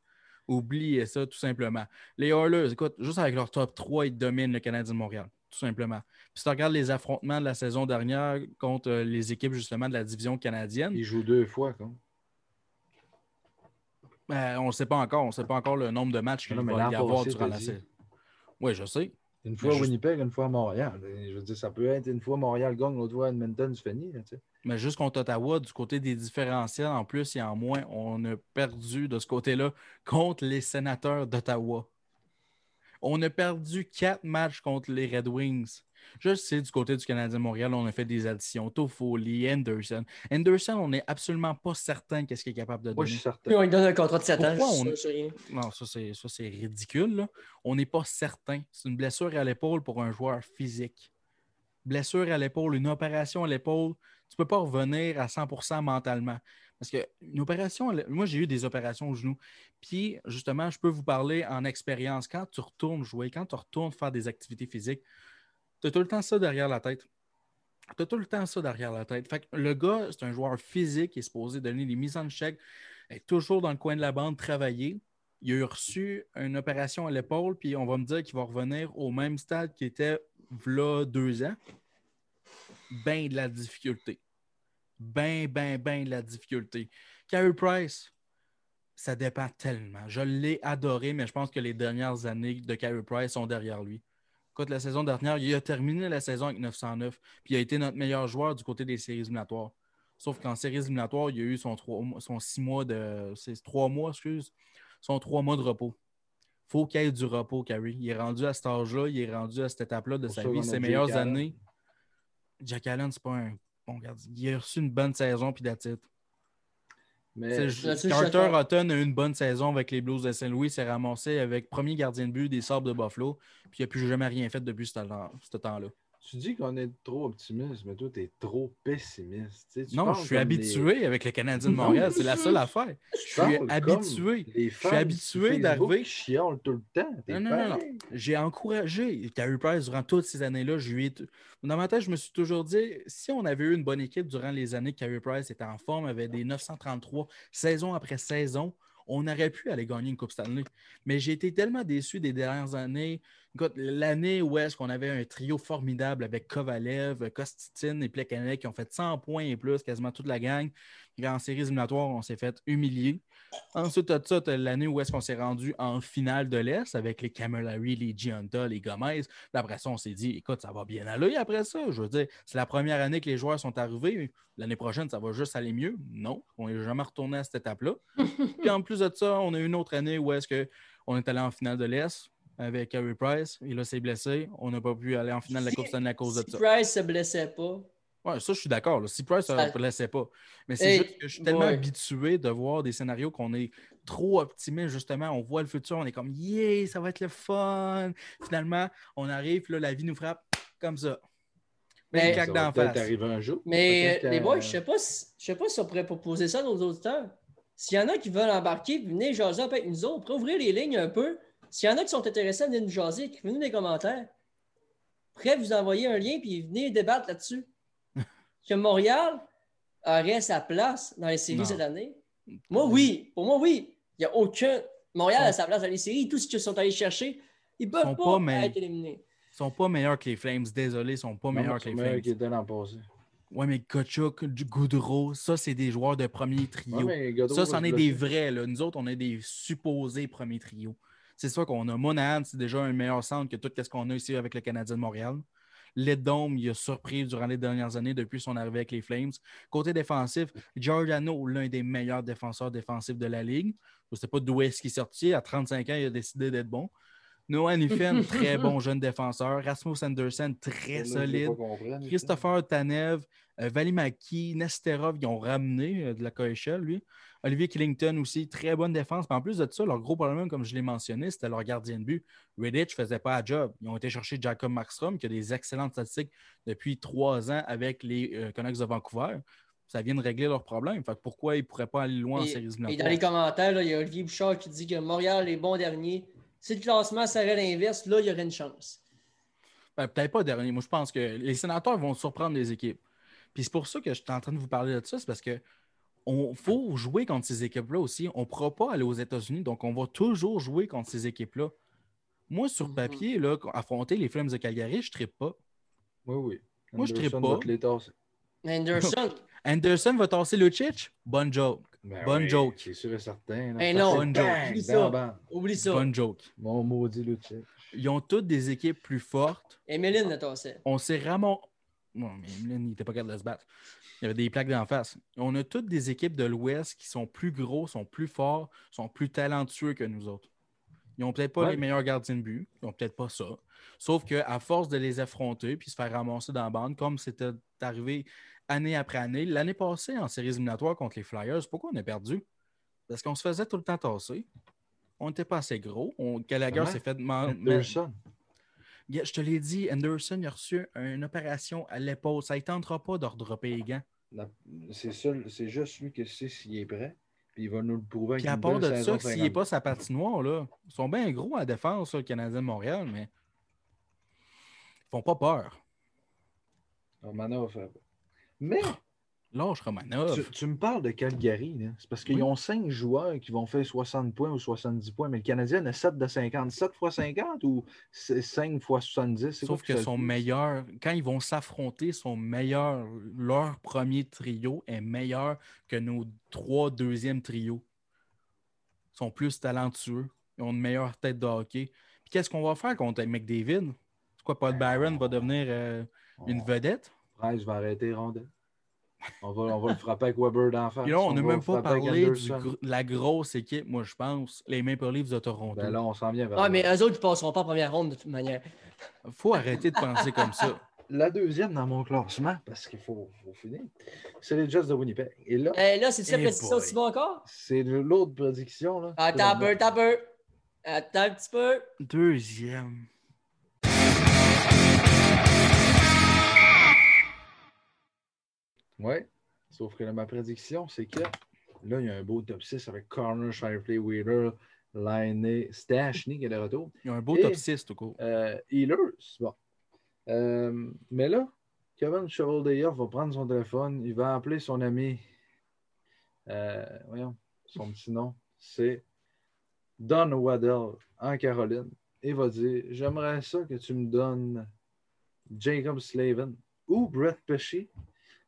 Oubliez ça, tout simplement. Les Oilers, écoute, juste avec leur top 3, ils dominent le Canadien de Montréal, tout simplement. Puis si tu regardes les affrontements de la saison dernière contre euh, les équipes, justement, de la division canadienne. Ils jouent deux fois, quoi. Ben, on ne sait pas encore. On ne sait pas encore le nombre de matchs qu'il va y avoir durant la saison. Oui, je sais. Une fois Winnipeg, une fois Montréal. Je veux dire, ça peut être une fois Montréal gagne, l'autre fois Edmonton, c'est fini. Mais juste contre Ottawa, du côté des différentiels, en plus et en moins, on a perdu de ce côté-là contre les sénateurs d'Ottawa. On a perdu quatre matchs contre les Red Wings. Je sais, du côté du Canadien Montréal, on a fait des additions. Toffoli, Anderson. Anderson, on n'est absolument pas certain qu'est-ce qu'il est capable de donner. Moi, je suis certain. on lui donne un contrat de 7 ans. Non, ça, c'est ridicule. On n'est pas certain. C'est une blessure à l'épaule pour un joueur physique. Blessure à l'épaule, une opération à l'épaule, tu ne peux pas revenir à 100% mentalement. Parce qu'une opération, moi j'ai eu des opérations au genou. Puis justement, je peux vous parler en expérience. Quand tu retournes jouer, quand tu retournes faire des activités physiques, tu as tout le temps ça derrière la tête. Tu as tout le temps ça derrière la tête. Fait que le gars, c'est un joueur physique, il est supposé donner des mises en chèque, est toujours dans le coin de la bande, travailler. Il a reçu une opération à l'épaule, puis on va me dire qu'il va revenir au même stade qu'il était là deux ans. Ben de la difficulté. Ben, ben, ben de la difficulté. Carey Price, ça dépend tellement. Je l'ai adoré, mais je pense que les dernières années de Carey Price sont derrière lui la saison dernière, il a terminé la saison avec 909, puis il a été notre meilleur joueur du côté des séries éliminatoires. Sauf qu'en séries éliminatoires, il a eu son, son six mois de. Trois mois, excuse. Son trois mois de repos. faut qu'il ait du repos, Carrie. Il est rendu à cet âge-là, il est rendu à cette étape-là de sa vie, ses meilleures années. Jack Allen, c'est pas un bon gardien. Il a reçu une bonne saison, puis d'attitude. Mais Carter Hutton a eu une bonne saison avec les Blues de Saint-Louis, s'est ramassé avec premier gardien de but des Sabres de Buffalo, puis il n'a plus jamais rien fait depuis ce temps-là. Tu dis qu'on est trop optimiste, mais toi, tu es trop pessimiste. non, je suis habitué avec les Canadiens de Montréal. C'est la seule affaire. Je suis habitué. Je suis habitué d'arriver. tout le temps. Non, non, non, J'ai encouragé Carey Price durant toutes ces années-là. Dans ma tête, je me suis toujours dit si on avait eu une bonne équipe durant les années que Carey Price était en forme, avait des 933 saison après saison, on aurait pu aller gagner une Coupe Stanley. Mais j'ai été tellement déçu des dernières années. L'année où est-ce qu'on avait un trio formidable avec Kovalev, Kostitine et Plekanec qui ont fait 100 points et plus, quasiment toute la gang. En séries éliminatoires, on s'est fait humilier. Ensuite, tu as ça, l'année où est-ce qu'on s'est rendu en finale de l'Est avec les Camillary, les Gianta, les Gomez. après ça, on s'est dit, écoute, ça va bien aller après ça. Je veux dire, c'est la première année que les joueurs sont arrivés. L'année prochaine, ça va juste aller mieux. Non, on n'est jamais retourné à cette étape-là. Puis en plus de ça, on a eu une autre année où est-ce qu'on est allé en finale de l'Est avec Harry Price. Il a s'est blessé. On n'a pas pu aller en finale de la Coupe Stanley à cause de ça. Price se blessait pas. Ouais, ça, je suis d'accord. Si Price ne se blessait pas. Mais c'est juste que je suis tellement habitué de voir des scénarios qu'on est trop optimiste, justement. On voit le futur, on est comme, yeah, ça va être le fun. Finalement, on arrive, là, la vie nous frappe comme ça. Mais, ça va peut-être arriver un jour. Mais les boys, je ne sais, pas si, sais pas si on pourrait proposer ça à nos auditeurs. S'il y en a qui veulent embarquer, venez jaser avec nous autres. On pourrait ouvrir les lignes un peu. S'il y en a qui sont intéressés à venir nous jaser, écrivez-nous des commentaires. Prêt vous envoyer un lien puis venez débattre là-dessus. Que Montréal aurait sa place dans les séries cette année. Moi, oui. Pour moi, oui. Il n'y a aucun. Montréal a sa place dans les séries. Tout ce qu'ils sont allés chercher, ils ne peuvent pas, être éliminés. Ils sont pas meilleurs que les Flames. Désolé, ils sont pas meilleurs que les Flames. Qui Ouais, mais Kachuk, Goudreau, ça, c'est des joueurs de premier trio. ça, c'en est des vrais. Là. Nous autres, on est des supposés premiers trios. C'est sûr qu'on a Monahan, c'est déjà un meilleur centre que tout ce qu'on a ici avec le Canadien de Montréal. Ledom, il a surpris durant les dernières années depuis son arrivée avec les Flames. Côté défensif, Giordano, l'un des meilleurs défenseurs défensifs de la Ligue. Je ne sais pas d'où est-ce qu'il est sorti. À 35 ans, il a décidé d'être bon. Noah Niffen, très bon jeune défenseur. Rasmus Anderson, très solide. Christopher Tanev, euh, Valimaki, Nesterov, ils ont ramené euh, de la KHL, lui. Olivier Killington aussi, très bonne défense. en plus de ça, leur gros problème, comme je l'ai mentionné, c'était leur gardien de but. Redditch ne faisait pas la job. Ils ont été chercher Jacob Markstrom, qui a des excellentes statistiques depuis trois ans avec les euh, Canucks de Vancouver. Ça vient de régler leurs problèmes. Fait pourquoi ils ne pourraient pas aller loin en séries Et dans les commentaires, il y a Olivier Bouchard qui dit que Montréal est bon dernier. Si le classement serait l'inverse, là, il y aurait une chance. Ben, peut-être pas dernier. Moi, je pense que les sénateurs vont surprendre les équipes. Puis c'est pour ça que je suis en train de vous parler de ça, c'est parce que on faut jouer contre ces équipes-là aussi. On ne pourra pas aller aux États-Unis, donc on va toujours jouer contre ces équipes-là. Moi, sur mhm. papier, là, affronter les Flames de Calgary, je ne pas. Oui, oui. Moi, je ne pas. Anderson. Anderson va tasser Lucic? Bonne joke. Ben Bonne joke. C'est sûr et certain. Hey non, bonne joke. Oublie ça. Oublie ça. Bonne joke. Mon maudit Lucic. Ils ont toutes des équipes plus fortes. Emeline l'a tassé. On s'est vraiment. Non, mais Emeline, il n'était pas capable de se battre. Il y avait des plaques d'en face. On a toutes des équipes de l'Ouest qui sont plus gros, sont plus forts, sont plus talentueux que nous autres. Ils n'ont peut-être pas les meilleurs gardiens de but. Ils n'ont peut-être pas ça. Sauf qu'à force de les affronter puis se faire ramasser dans la bande, comme c'était arrivé année après année, l'année passée en séries éliminatoires contre les Flyers, pourquoi on a perdu? Parce qu'on se faisait tout le temps tasser. On n'était pas assez gros. On... Gallagher s'est fait demander. Je te l'ai dit, Anderson a reçu une opération à l'épaule. Ça ne tentera pas de redropper les gants. C'est juste lui qui sait s'il est prêt. Puis il va nous le prouver. Puis à part de ça, s'il n'est pas sa patinoire, là, ils sont bien gros à la défense, le Canadien de Montréal, mais ils font pas peur. Mais Lâche Romanov. Tu, tu, me parles de Calgary. C'est parce qu'ils ont cinq joueurs qui vont faire 60 points ou 70 points, mais le Canadien a 7 de 50. 7 fois 50 ou 5 fois 70? Sauf que, son meilleur, quand ils vont s'affronter, son meilleur, leur premier trio est meilleur que nos trois deuxièmes trios. Ils sont plus talentueux. Ils ont une meilleure tête de hockey. Puis qu'est-ce qu'on va faire contre McDavid? C'est quoi, Paul Byron va devenir euh, une vedette? Price va arrêter Rondel. On va, on va le frapper avec Weber d'en face. on n'a même pas parlé de la grosse équipe, moi, je pense. Les Maple Leafs de Toronto. Ben là, on s'en vient vers Ah, mais eux autres, ils passeront pas en première ronde de toute manière. faut arrêter de penser comme ça. La deuxième dans mon classement, parce qu'il faut, faut, finir, c'est les Jets de Winnipeg. Et là, eh, là c'est-tu la eh prédiction de Simon encore? C'est l'autre prédiction. Là. Attends un peu, attends un peu. Attends un petit peu. Deuxième. Oui. Sauf que ma prédiction, c'est que là, il y a un beau top 6 avec Connor, Shifley, Wheeler, Liney, Stashny qui est de retour. Il y a un beau top 6 tout court. Euh, Healers, bon. Euh, mais là, Kevin Chevaldeyer va prendre son téléphone, il va appeler son ami. Euh, voyons, son petit nom, c'est Don Waddell en Caroline. Et va dire J'aimerais ça que tu me donnes Jacob Slavin ou Brett Pesci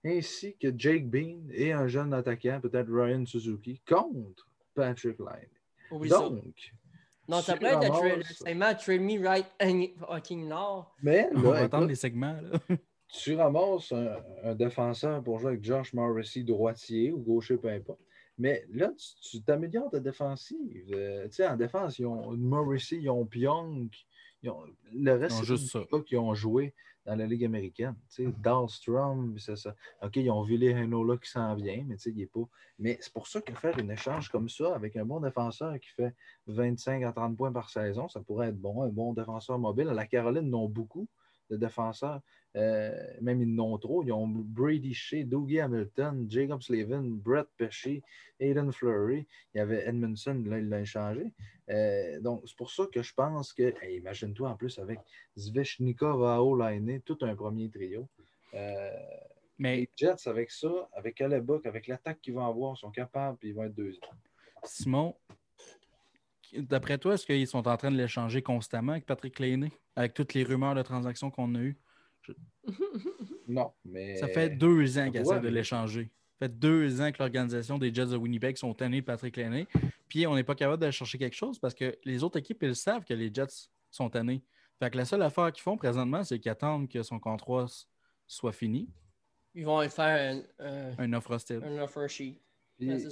ainsi que Jake Bean et un jeune attaquant, peut-être Ryan Suzuki, contre Patrick Line. Donc, non, ça peut être le segment Me Right Fucking Nord. Mais on va attendre les segments. Là. tu ramasses un, défenseur pour jouer avec Josh Morrissey, droitier ou gaucher, peu importe. Mais là, tu t'améliores ta défensive. Euh, tu sais, en défense, ils ont Morrissey, ils ont Pionk, ils ont, le reste, c'est pas qui ont joué dans la Ligue américaine. Tu sais, mm-hmm. Dahlstrom, c'est ça. OK, ils ont Ville là qui s'en vient, mais tu sais, il n'est pas. Mais c'est pour ça que faire un échange comme ça avec un bon défenseur qui fait 25 à 30 points par saison, ça pourrait être bon. Un bon défenseur mobile. À la Caroline, non beaucoup. De défenseurs. Euh, même ils n'ont trop. Ils ont Brady Shea, Dougie Hamilton, Jacob Slavin, Brett Pesci, Aiden Fleury. Il y avait Edmondson, là, il l'a échangé. Euh, donc, c'est pour ça que je pense que, imagine-toi en plus avec Zvechnikov, Ao, Lainé, tout un premier trio. Euh, mais les Jets, avec ça, avec Alebuk, avec l'attaque qu'ils vont avoir, sont capables et ils vont être deuxième. Simon, d'après toi, est-ce qu'ils sont en train de l'échanger constamment avec Patrick Lainé, avec toutes les rumeurs de transactions qu'on a eues? Non, mais. Ça fait deux ans qu'ils essaient de l'échanger. Ça fait deux ans que l'organisation des Jets de Winnipeg sont tannés de Patrick Lainé. Puis on n'est pas capable de chercher quelque chose parce que les autres équipes, ils savent que les Jets sont tannés. Fait que la seule affaire qu'ils font présentement, c'est qu'ils attendent que son contrat soit fini. Ils vont faire un, un offre hostile. Un offer sheet. Ça,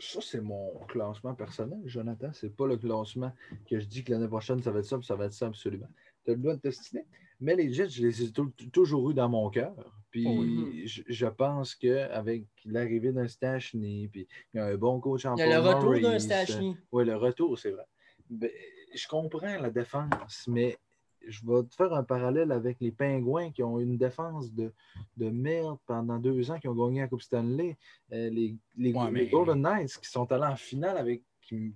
ça c'est mon classement personnel, Jonathan. C'est pas le classement que je dis que l'année prochaine, ça va être ça, ça va être ça absolument. Tu as le droit de tester. Mais les Jets, je les ai toujours eu dans mon cœur. Puis oh je, pense qu'avec l'arrivée d'un Stachny, puis il y a un bon coach en Il y a le retour d'un Stachny. Oui, le retour, c'est vrai. Ben, je comprends la défense, mais je vais te faire un parallèle avec les Pingouins qui ont une défense de, de merde pendant deux ans, qui ont gagné la Coupe Stanley. Euh, les, les, Golden Knights qui sont allés en finale avec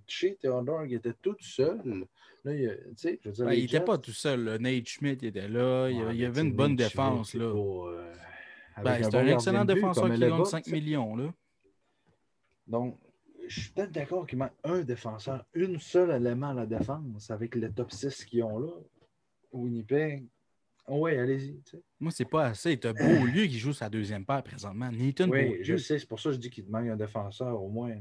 chez Theodore qui était tout seul. Là, il, il n'était pas tout seul. Nate Schmidt était là. il, y avait une bonne défense. Là. Euh, ben, c'est un, excellent défenseur qui gagne 5 millions. Là. Donc, je suis peut-être d'accord qu'il manque un défenseur, un seul élément à la défense avec le top 6 qu'ils ont là. Winnipeg. Oui, allez-y. Moi, c'est pas assez. Tu as Beaulieu qui joue sa deuxième paire présentement. Nathan oui, je sais. C'est pour ça que je dis qu'il te manque un défenseur au moins.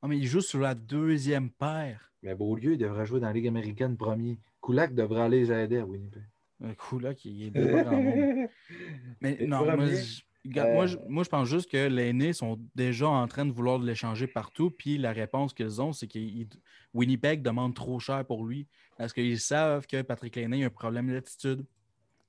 Ah, mais il joue sur la deuxième paire. Mais Beaulieu, il devrait jouer dans la Ligue américaine premier. Kulak devrait aller les aider à Winnipeg. Euh, Kulak, il est pas grand monde. Mais non, moi je, moi, je, pense juste que les aînés sont déjà en train de vouloir l'échanger partout. Puis la réponse qu'ils ont, c'est que Winnipeg demande trop cher pour lui. Parce qu'ils savent que Patrick Lainé a un problème d'attitude.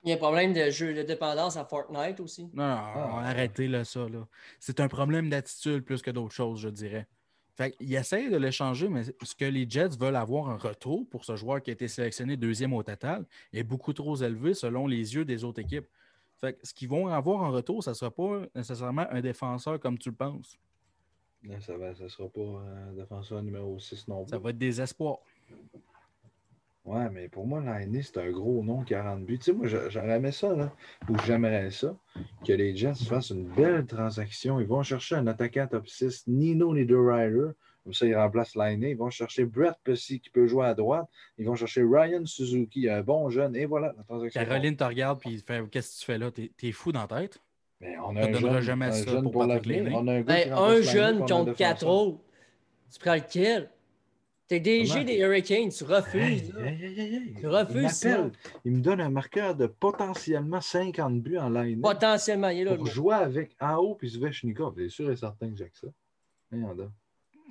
Il y a un problème de jeu de dépendance à Fortnite aussi. Non, non, ah. arrêtez là, ça. Là. C'est un problème d'attitude plus que d'autres choses, je dirais. Fait il essaie de l'échanger, mais ce que les Jets veulent avoir un retour pour ce joueur qui a été sélectionné deuxième au total est beaucoup trop élevé selon les yeux des autres équipes. Fait ce qu'ils vont avoir en retour, ça ne sera pas nécessairement un défenseur comme tu le penses. ça ne sera pas un défenseur numéro 6 non plus. Ça va être des espoirs. Ouais, mais pour moi, l'année, c'est un gros nom, 40 buts. Tu sais, moi, j'aurais aimé ça, là, ou j'aimerais ça, que les Jets fassent une belle transaction. Ils vont chercher un attaquant top 6, Nino Niederreiter. Comme ça, ils remplacent l'année. Ils vont chercher Brett Pussy qui peut jouer à droite. Ils vont chercher Ryan Suzuki, un bon jeune. Et voilà, la transaction. Caroline te regarde et fait Qu'est-ce que tu fais là? T'es es fou dans la tête? Mais on a un jeune, jamais un ça pour, pour l'avenir. On a un, ben, un jeune contre quatre autres. Tu prends lequel? T'es DG des Hurricanes, tu refuses. tu refuses. Il, il me donne un marqueur de potentiellement 50 buts en line. Potentiellement, il est là. Pour jouer avec AO puis Svechnikov. C'est sûr et certain que j'ai que ça.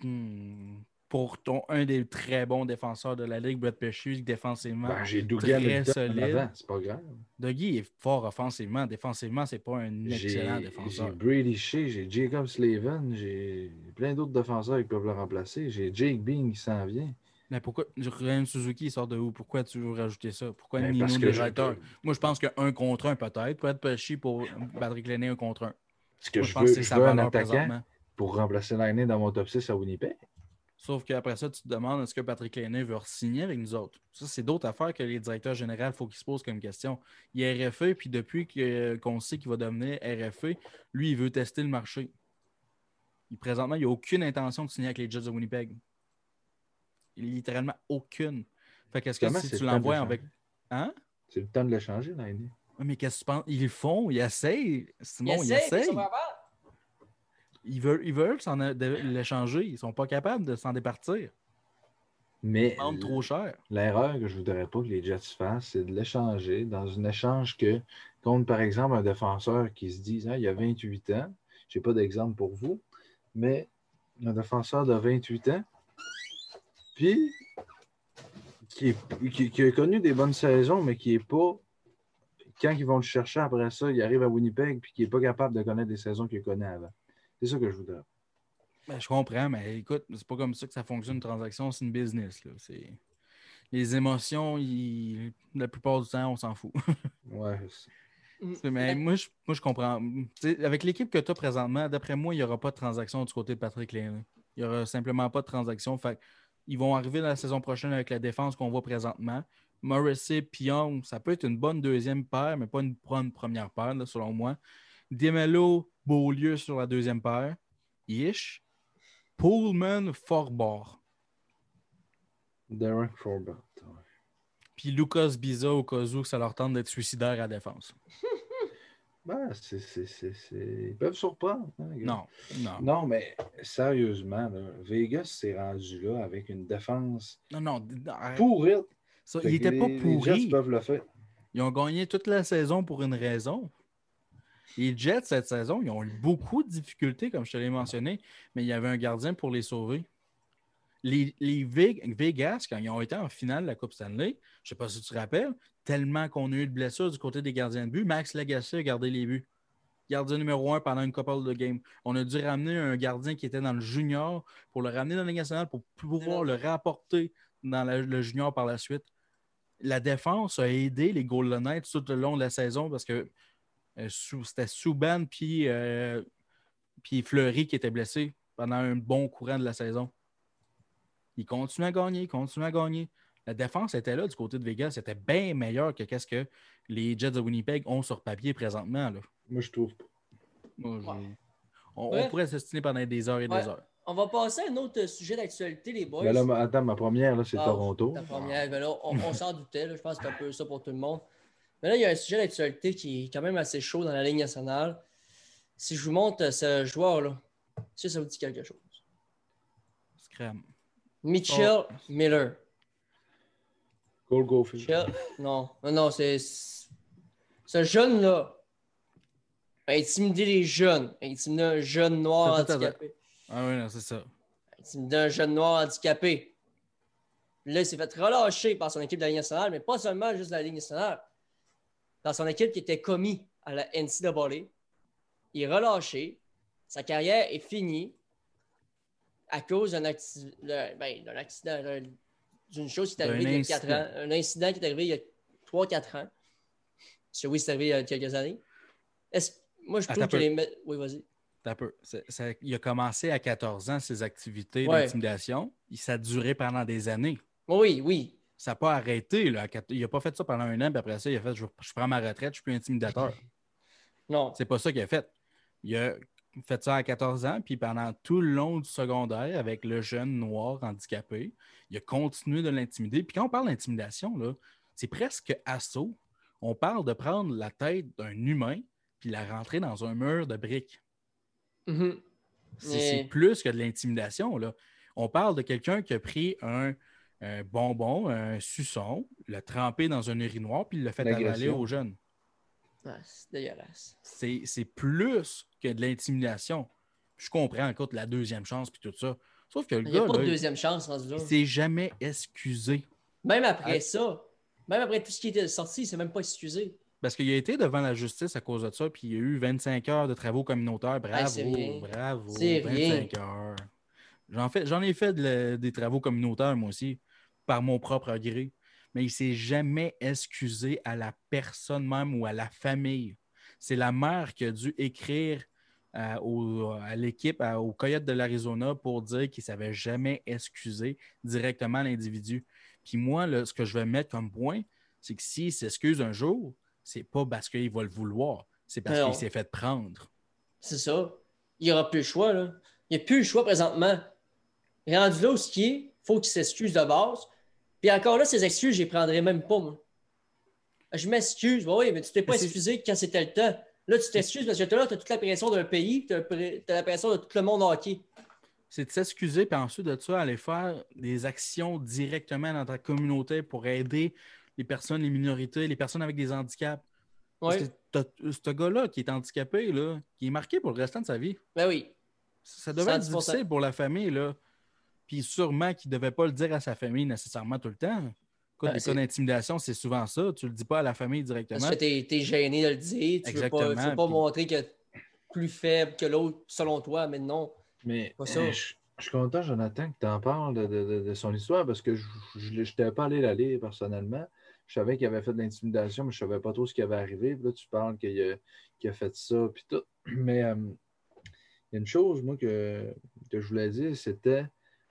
Hmm. Pour ton, un des très bons défenseurs de la Ligue, Brett Pesci, défensivement. Ben, j'ai très solide. C'est pas grave. Dougie est fort offensivement. Défensivement, c'est pas un excellent défenseur. J'ai Brady Shea, j'ai Jacob Slavin, j'ai plein d'autres défenseurs qui peuvent le remplacer. J'ai Jake Bean qui s'en vient. Mais pourquoi Ryan Suzuki sort de où? Pourquoi tu veux rajouter ça? Pourquoi ben, Nino? Moi, je pense qu'un contre un peut-être. Peut-être Pesci pour Patrick Lenné, un contre un. Ce que je, veux, je veux un attaquant pour remplacer l'année dans mon top 6 à Winnipeg. Sauf qu'après ça, tu te demandes est-ce que Patrick Lainé veut signer avec nous autres? Ça, c'est d'autres affaires que les directeurs généraux, il faut qu'ils se posent comme question. Il est RFE, puis depuis qu'on sait qu'il va devenir RFE, lui, il veut tester le marché. Il, présentement, il n'a aucune intention de signer avec les Jets de Winnipeg. Il littéralement aucune. Fait qu'est-ce que si tu l'envoies avec. Hein? C'est le temps de le changer, l'année. Mais qu'est-ce que tu penses? Ils le font, ils essayent. Simon, ils essayent. Ils veulent, ils veulent l'échanger. Ils ne sont pas capables de s'en départir. Mais ils trop cher. L'erreur que je ne voudrais pas que les Jets fassent, c'est de l'échanger dans un échange que, contre par exemple un défenseur qui se dit hein, il y a 28 ans, je n'ai pas d'exemple pour vous, mais un défenseur de 28 ans, puis qui, qui, a connu des bonnes saisons, mais qui n'est pas. Quand ils vont le chercher après ça, il arrive à Winnipeg, puis qui n'est pas capable de connaître des saisons qu'il connaît avant. C'est ça que je voudrais. Ben, je comprends, mais écoute, c'est pas comme ça que ça fonctionne une transaction, c'est une business. les émotions, la plupart du temps, on s'en fout. ouais. Mm. Mais moi je, moi, je comprends. avec l'équipe que tu as présentement, d'après moi, il n'y aura pas de transaction du côté de Patrick Lane. Il n'y aura simplement pas de transaction. Fait ils vont arriver dans la saison prochaine avec la défense qu'on voit présentement. Morrissey, Pion, ça peut être une bonne deuxième paire, mais pas une bonne première paire, selon moi. Demelo, Beaulieu sur la deuxième paire. Ish. Pullman, Forbort. Derek Forbort. Puis Lucas Biza au cas où ça leur tente d'être suicidaire à la défense. Ben, c'est, c'est, Ils peuvent surprendre. Hein, non, non. Non, mais sérieusement, Vegas s'est rendu là avec une défense non, non, pourrie. Ça, il n'était pas pourri. Les peuvent le faire. Ils ont gagné toute la saison pour une raison. Les Jets, cette saison, ils ont eu beaucoup de difficultés, comme je te l'ai mentionné, mais il y avait un gardien pour les sauver. Les, les Vegas, quand ils ont été en finale de la Coupe Stanley, je ne sais pas si tu te rappelles, tellement qu'on a eu de blessures du côté des gardiens de but, Max Lagacé a gardé les buts. Gardien numéro un pendant une couple de game. On a dû ramener un gardien qui était dans le junior pour le ramener dans la nationale pour pouvoir le rapporter dans le junior par la suite. La défense a aidé les Golden Knights tout le long de la saison parce que euh, c'était Souban puis, euh, puis Fleury qui étaient blessés pendant un bon courant de la saison. Ils continuent à gagner, ils continuent à gagner. La défense était là du côté de Vegas. C'était bien meilleur que ce que les Jets de Winnipeg ont sur papier présentement. Là. Moi, je trouve pas. on, pourrait s'estimer pendant des heures et des heures. On va passer à un autre sujet d'actualité, les boys. Ben là, attends, ma première, c'est ah, Toronto. Ta première, ben là, on, s'en doutait. je pense que c'est un peu ça pour tout le monde. Mais là, il y a un sujet d'actualité qui est quand même assez chaud dans la Ligue nationale. Si je vous montre ce joueur-là, si ça vous dit quelque chose? Scram. Mitchell oh. Miller. Goal Goldfish. Non, non, non, c'est. Ce jeune-là a intimidé les jeunes. A intimidé un jeune noir handicapé. Ah oui, c'est ça. A intimidé un jeune noir handicapé. Là, il s'est fait relâcher par son équipe de la Ligue nationale, mais pas seulement juste de la Ligue nationale dans son équipe qui était commis à la NCAA. Il est relâché. Sa carrière est finie à cause d'un ben, accident, d'une chose qui est arrivée il y a 4 ans. Un incident qui est arrivé il y a 3-4 ans. Parce que oui, c'est arrivé il y a quelques années. Moi, je trouve que les. Oui, vas-y. Peu. il a commencé à 14 ans, ses activités d'intimidation. Ça a duré pendant des années. Oui, oui. Ça n'a pas arrêté. Là. Il n'a pas fait ça pendant un an, puis après ça, il a fait je, prends ma retraite, je suis plus intimidateur. Non. C'est pas ça qu'il a fait. Il a fait ça à 14 ans, puis pendant tout le long du secondaire, avec le jeune noir handicapé, il a continué de l'intimider. Puis quand on parle d'intimidation, c'est presque assaut. On parle de prendre la tête d'un humain puis la rentrer dans un mur de briques. Mm-hmm. C'est plus que de l'intimidation. On parle de quelqu'un qui a pris un un bonbon, un suçon, le trempé dans un urinoir, puis il l'a fait avaler aux jeunes. c'est dégueulasse. C'est plus que de l'intimidation. Je comprends, écoute, la deuxième chance, puis tout ça. Sauf que le il gars. Il n'y a pas de deuxième chance, Il s'est jamais excusé. Même après ça, même après tout ce qui était sorti, il s'est même pas excusé. Parce qu'il a été devant la justice à cause de ça, puis il a eu 25 heures de travaux communautaires. Bravo, bravo. 25 heures. J'en, j'en ai fait des travaux communautaires, moi aussi par mon propre gré, mais il ne s'est jamais excusé à la personne même ou à la famille. C'est la mère qui a dû écrire euh, à l'équipe, au Coyote de l'Arizona pour dire qu'il ne s'avait jamais excusé directement l'individu. Puis moi, ce que je vais mettre comme point, c'est que s'il s'excuse un jour, c'est pas parce qu'il va le vouloir, c'est parce qu'il s'est fait prendre. C'est ça. Il n'y aura plus le choix. Là. Il n'y a plus le choix présentement. Rendu là où ce qui est, faut qu'il s'excuse de base. Puis encore là, ces excuses, je les prendrais même pas, moi. Je m'excuse. oui, mais tu t'es pas excusé quand c'était le temps. Là, tu t'excuses parce que là, tu as toute la pression d'un pays, tu as, la pression de tout le monde hockey. C'est de s'excuser, puis ensuite de ça, aller faire des actions directement dans ta communauté pour aider les personnes, les minorités, les personnes avec des handicaps. Ouais. ce gars-là qui est handicapé, là, qui est marqué pour le restant de sa vie. Ben oui. Ça devait être difficile pour la famille, là. Puis sûrement qu'il ne devait pas le dire à sa famille nécessairement tout le temps. Écoute, ben, cas d'intimidation, c'est souvent ça. Tu ne le dis pas à la famille directement. Parce que tu es, gêné de le dire. Tu ne veux pas, pas montrer que plus faible que l'autre selon toi, mais non. Mais Je suis content, Jonathan, que tu en parles de, son histoire parce que je n'étais pas allé la lire personnellement. Je savais qu'il avait fait de l'intimidation, mais je ne savais pas trop ce qui avait arrivé. là, tu parles qu'il a, fait ça, puis tout. Mais euh, il y a une chose, moi, que, que je voulais dire, c'était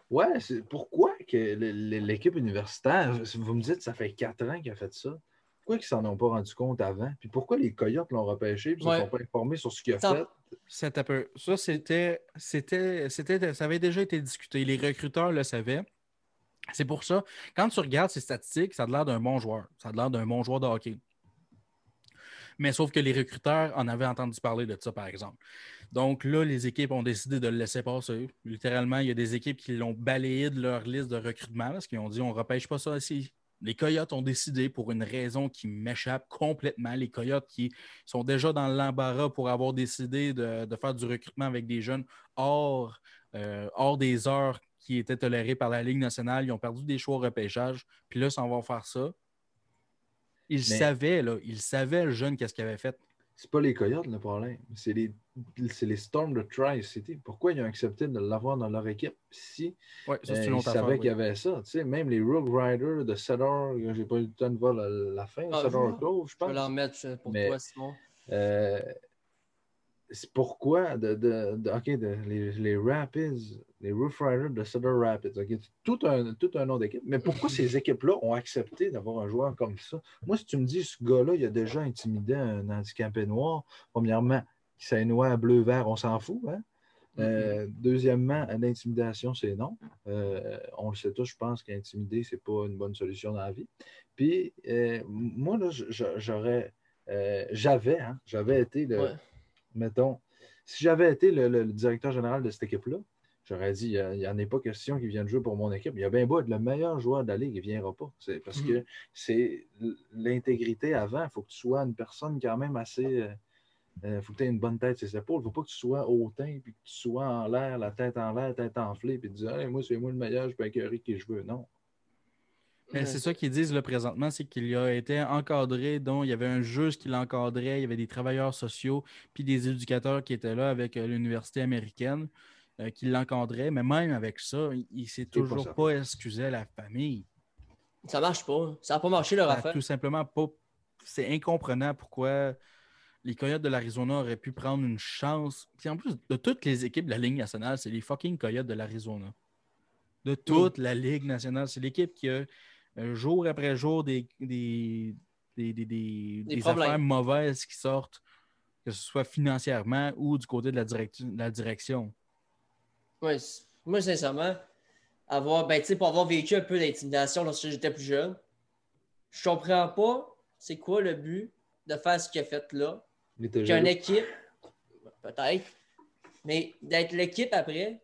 Ouais, pourquoi que l'équipe universitaire, vous me dites, ça fait quatre ans qu'il a fait ça? Pourquoi ils ne s'en ont pas rendu compte avant? Puis pourquoi les Coyotes l'ont repêché et ne sont pas informés sur ce qu'il a fait? C'est un peu. Ça, c'était, c'était, c'était, ça avait déjà été discuté. Les recruteurs le savaient. C'est pour ça, quand tu regardes ces statistiques, ça a l'air d'un bon joueur. Ça a l'air d'un bon joueur de hockey. Mais sauf que les recruteurs en avaient entendu parler de ça, par exemple. Donc là, les équipes ont décidé de le laisser passer. Littéralement, il y a des équipes qui l'ont balayé de leur liste de recrutement parce qu'ils ont dit on ne repêche pas ça ici. Les Coyotes ont décidé pour une raison qui m'échappe complètement. Les Coyotes qui sont déjà dans l'embarras pour avoir décidé de, faire du recrutement avec des jeunes hors, euh, hors des heures qui étaient tolérées par la Ligue nationale. Ils ont perdu des choix au repêchage. Puis là, ils s'en vont faire ça. Ils savaient, là, ils savaient le jeune qu'est-ce qu'il avait fait c'est pas les Coyotes le problème, c'est les, les Storm de Tri-City. Pourquoi ils ont accepté de l'avoir dans leur équipe si ouais, ça, euh, ils savaient qu'il y avait ça? Tu sais, même les Rogue Riders de Cedar, j'ai pas eu le temps de voir la, fin, ah, Cedar Cove, je pense. Je vais l'en mettre pour toi, Simon. Euh, c'est pourquoi de, de, les, les, Rapids, les Roof Riders de Cedar Rapids, tout un, tout un nom d'équipe. Mais pourquoi ces équipes-là ont accepté d'avoir un joueur comme ça? Moi, si tu me dis, ce gars-là, il a déjà intimidé un handicapé noir, premièrement, c'est noir, bleu, vert, on s'en fout. Hein? Euh, mm-hmm. deuxièmement, l'intimidation, c'est non. Euh, on le sait tous, je pense qu'intimider, ce n'est pas une bonne solution dans la vie. Puis, euh, moi, là, j'aurais, j'avais, hein, j'avais été le mettons, si j'avais été le, directeur général de cette équipe-là, j'aurais dit, il n'y en a pas question qu'il vienne jouer pour mon équipe. Il y a bien beau être le meilleur joueur de la Ligue, il ne viendra pas. C'est parce que mhm. c'est l'intégrité avant. Il faut que tu sois une personne quand même assez. Il euh, euh, faut que tu aies une bonne tête sur ses épaules. Il ne faut pas que tu sois hautain et que tu sois en l'air, la tête en l'air, tête enflée, puis tu dis moi, c'est moi le meilleur, je peux accueillir qui je veux. Non. C'est ça qu'ils disent là, présentement, c'est qu'il a été encadré, dont il y avait un juge qui l'encadrait, il y avait des travailleurs sociaux, puis des éducateurs qui étaient là avec euh, l'université américaine euh, qui l'encadraient. Mais même avec ça, il ne s'est toujours pas, excusé à la famille. Ça marche pas. Ça n'a pas marché leur affaire. Tout simplement pas. C'est incomprenable pourquoi les Coyotes de l'Arizona auraient pu prendre une chance. Puis en plus, de toutes les équipes de la Ligue nationale, c'est les fucking Coyotes de l'Arizona. De toute la Ligue nationale. C'est l'équipe qui a jour après jour des, des, affaires mauvaises qui sortent, que ce soit financièrement ou du côté de la, la direction. Oui, moi, sincèrement, avoir, ben, pour avoir vécu un peu d'intimidation lorsque j'étais plus jeune, je comprends pas c'est quoi le but de faire ce qu'il a fait là. Qu'une équipe, peut-être, mais d'être l'équipe après,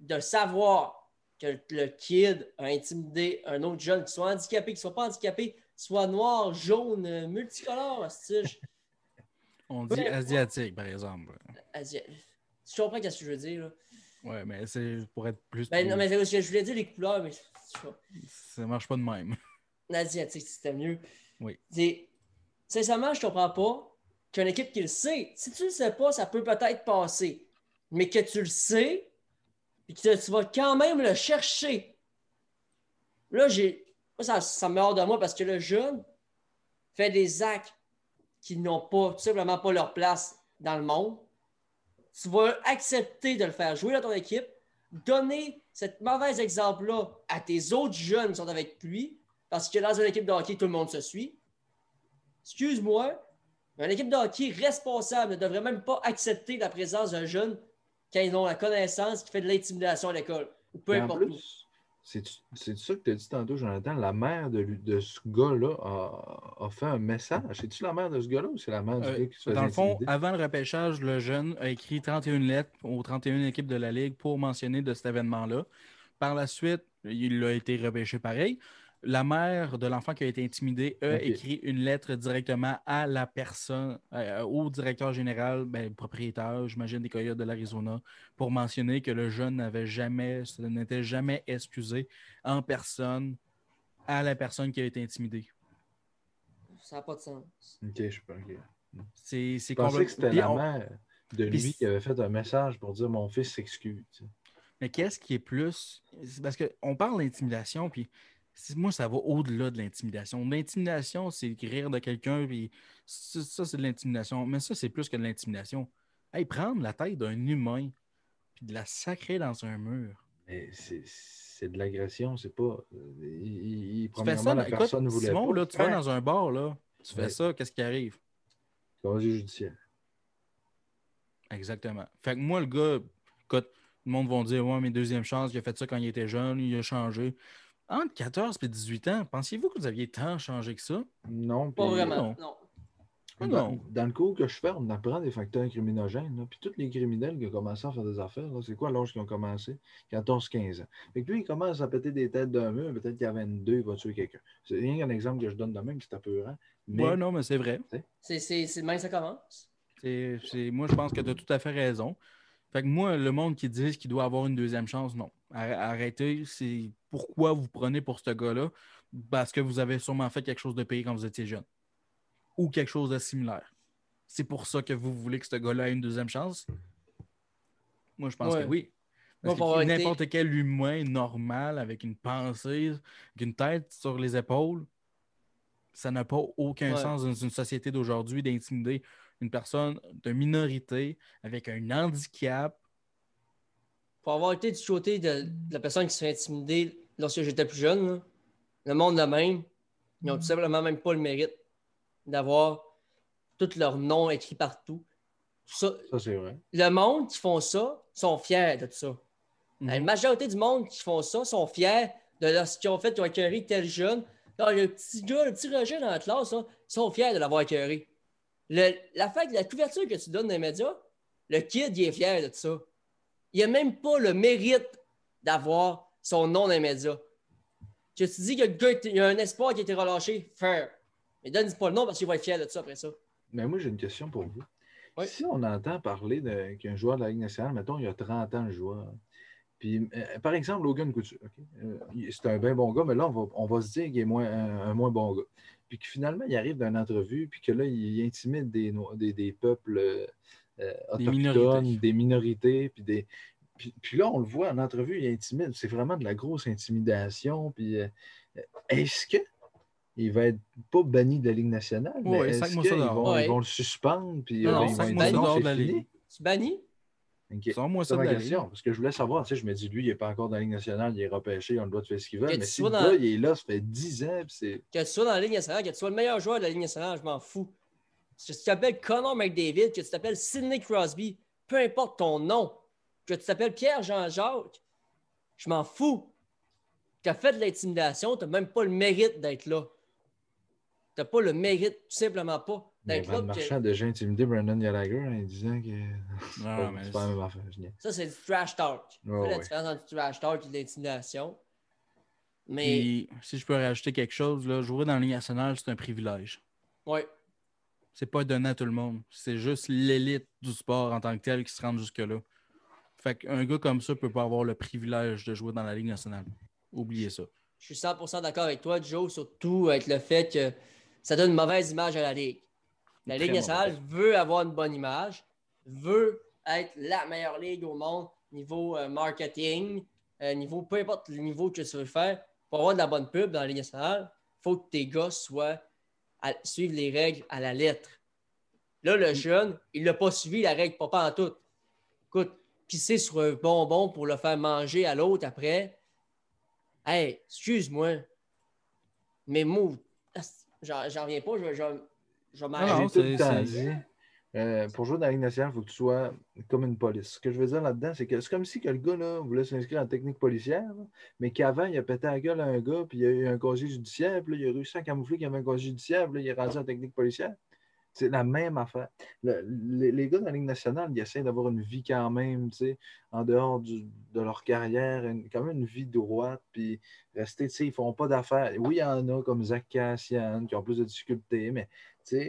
de savoir que le kid a intimidé un autre jeune, qui soit handicapé, qui soit pas handicapé, soit noir, jaune, multicolore, On dit asiatique, par exemple. Asiatique. Tu comprends ce que je veux dire, là? Ouais, mais c'est pour être plus. Ben, non, mais je voulais dire les couleurs, mais. Ça marche pas de même. Asiatique, c'était mieux. Oui. Sincèrement, je comprends pas qu'une équipe qui le sait, si tu le sais pas, ça peut peut-être passer. Mais que tu le sais, puis tu, vas quand même le chercher. Là, j'ai. Ça, ça me hors de moi parce que le jeune fait des actes qui n'ont pas, tout simplement pas leur place dans le monde. Tu vas accepter de le faire jouer dans ton équipe, donner ce mauvais exemple-là à tes autres jeunes qui sont avec lui, parce que dans une équipe de hockey, tout le monde se suit. Excuse-moi, mais une équipe de hockey responsable ne devrait même pas accepter la présence d'un jeune quand ils ont la connaissance qui fait de l'intimidation à l'école. Ou peu importe C'est ça que tu as dit tantôt, Jonathan? La mère de, de ce gars-là a, fait un message. C'est-tu la mère de ce gars-là ou c'est la mère du euh, gars qui se fait Dans le fond, avant le repêchage, le jeune a écrit 31 lettres aux 31 équipes de la Ligue pour mentionner de cet événement-là. Par la suite, il a été repêché pareil la mère de l'enfant qui a été intimidé a écrit une lettre directement à la personne, euh, au directeur général, ben, propriétaire, j'imagine, des Coyotes de l'Arizona, pour mentionner que le jeune n'avait jamais, n'était jamais excusé en personne à la personne qui a été intimidée. Ça n'a pas de sens. Ok, je sais pas. C'est, je pensais que c'était la mère de lui qui avait fait un message pour dire mon fils s'excuse. Mais qu'est-ce qui est plus. Parce qu'on parle d'intimidation, puis moi, ça va au-delà de l'intimidation. L'intimidation, c'est rire de quelqu'un, puis ça, c'est de l'intimidation. Mais ça, c'est plus que de l'intimidation. Hey, prendre la tête d'un humain, puis de la sacrer dans un mur. Mais c'est de l'agression, c'est pas. Il, tu fais ça, la personne voulait Simon, Là, tu vas dans un bar, là, tu fais ça, qu'est-ce qui arrive? Casier judiciaire. Exactement. Fait que moi, le gars, écoute, le monde va dire Ouais, mais deuxième chance, il a fait ça quand il était jeune, il a changé. Entre 14 et 18 ans, pensiez-vous que vous aviez tant changé que ça? Non, pas vraiment. Non. Ah, dans, dans, le cours que je fais, on apprend des facteurs criminogènes. Puis tous les criminels qui ont commencé à faire des affaires, c'est quoi l'âge qu'ils ont commencé? 14-15 ans. Fait que lui, il commence à péter des têtes d'un mur, peut-être qu'à 22, il va tuer quelqu'un. C'est rien qu'un exemple que je donne de même, c'est apeurant. Mais... Ouais, non, mais c'est vrai. C'est même ça commence. moi, je pense que tu as tout à fait raison. Fait que moi, le monde qui dit qu'il doit avoir une deuxième chance, non. Arrêtez, c'est pourquoi vous prenez pour ce gars-là? Parce que vous avez sûrement fait quelque chose de pire quand vous étiez jeune ou quelque chose de similaire. C'est pour ça que vous voulez que ce gars-là ait une deuxième chance? Moi, je pense que oui. n'importe quel humain normal avec une pensée, avec une tête sur les épaules, ça n'a pas aucun sens dans une société d'aujourd'hui d'intimider une personne de minorité avec un handicap. Pour avoir été du côté de, la personne qui se fait intimider lorsque j'étais plus jeune, le monde de même, ils n'ont tout simplement même pas le mérite d'avoir tous leurs noms écrits partout. Ça, c'est vrai. Le monde qui font ça sont fiers de ça. Mhm. La majorité du monde qui font ça sont fiers de ce qu'ils ont fait, ils ont accueilli tel jeune. le petit gars, le petit Roger dans la classe, ils sont fiers de l'avoir accueilli. la, fait, la couverture que tu donnes dans les médias, le kid, il est fier de ça. Il n'a même pas le mérite d'avoir son nom dans les médias. Tu te dis que le gars, il y a un espoir qui a été relâché, faire. Mais donne pas le nom parce qu'il va être fier de ça après ça. Mais moi, j'ai une question pour vous. Si on entend parler qu'un joueur de la Ligue nationale, mettons, il y a 30 ans, le joueur. Puis, euh, par exemple, Logan Couture, euh, c'est un bien bon gars, mais là, on va, se dire qu'il est moins, un, moins bon gars. Puis que finalement, il arrive d'une entrevue, puis que là, il, intimide des, des, peuples euh, autochtones, des minorités, puis des. Puis, là, on le voit en entrevue, il intimide. C'est vraiment de la grosse intimidation. Puis, est-ce que il va être pas banni de la Ligue nationale? mais est-ce qu'ils vont, ils vont le suspendre? Puis, non, euh, ils vont de la Ligue. Tu bannis? Okay. moi ça ma question. Parce que je voulais savoir, tu sais, je me dis, lui, il n'est pas encore dans la Ligue nationale, il est repêché, on a le droit de faire ce qu'il veut. Mais si le gars, il est là, ça fait 10 ans. Que tu sois dans la Ligue nationale, que tu sois le meilleur joueur de la Ligue nationale, je m'en fous. Que tu t'appelles Connor McDavid, que tu t'appelles Sidney Crosby, peu importe ton nom, que tu t'appelles Pierre-Jean-Jacques, je m'en fous. Tu as fait de l'intimidation, tu n'as même pas le mérite d'être là. Tu n'as pas le mérite, tout simplement pas. d'être là. Marchand a déjà intimidé Brandon Gallagher en disant que non, c'est pas, la même affaire. Ça, c'est du trash talk. C'est la différence entre du trash talk et de l'intimidation. Mais... si je peux rajouter quelque chose, là, jouer dans la Ligue nationale, c'est un privilège. Oui. C'est pas donné à tout le monde. C'est juste l'élite du sport en tant que tel qui se rend jusque-là. Fait qu'un gars comme ça peut pas avoir le privilège de jouer dans la Ligue nationale. Oubliez ça. Je suis 100% d'accord avec toi, Joe, surtout avec le fait que ça donne une mauvaise image à la Ligue. La Ligue nationale veut avoir une bonne image, veut être la meilleure ligue au monde, niveau euh, marketing, euh, niveau, peu importe le niveau que tu veux faire, pour avoir de la bonne pub dans la Ligue nationale, il faut que tes gars soient suivent les règles à la lettre. Là, le mm. jeune, il n'a pas suivi la règle, pas, en tout. Écoute, pisser sur un bonbon pour le faire manger à l'autre après. Hey, excuse-moi, mais moi, J'en reviens pas, je, je, je m'arrête. Euh, pour jouer dans la nationale, il faut que tu sois comme une police. Ce que je veux dire là-dedans, c'est que c'est comme si que le gars là, voulait s'inscrire en technique policière, mais qu'avant, il a pété la gueule à un gars, puis il a eu un casier judiciaire, puis là, il a réussi à camoufler qu'il y avait un casier judiciaire, puis il est rendu en technique policière. C'est la même affaire. les, gars dans la Ligue nationale, ils essaient d'avoir une vie quand même, en dehors de leur carrière, quand même une vie droite, puis rester, ils font pas d'affaires. Oui, il y en a comme Zach Cassian qui ont plus de difficultés, mais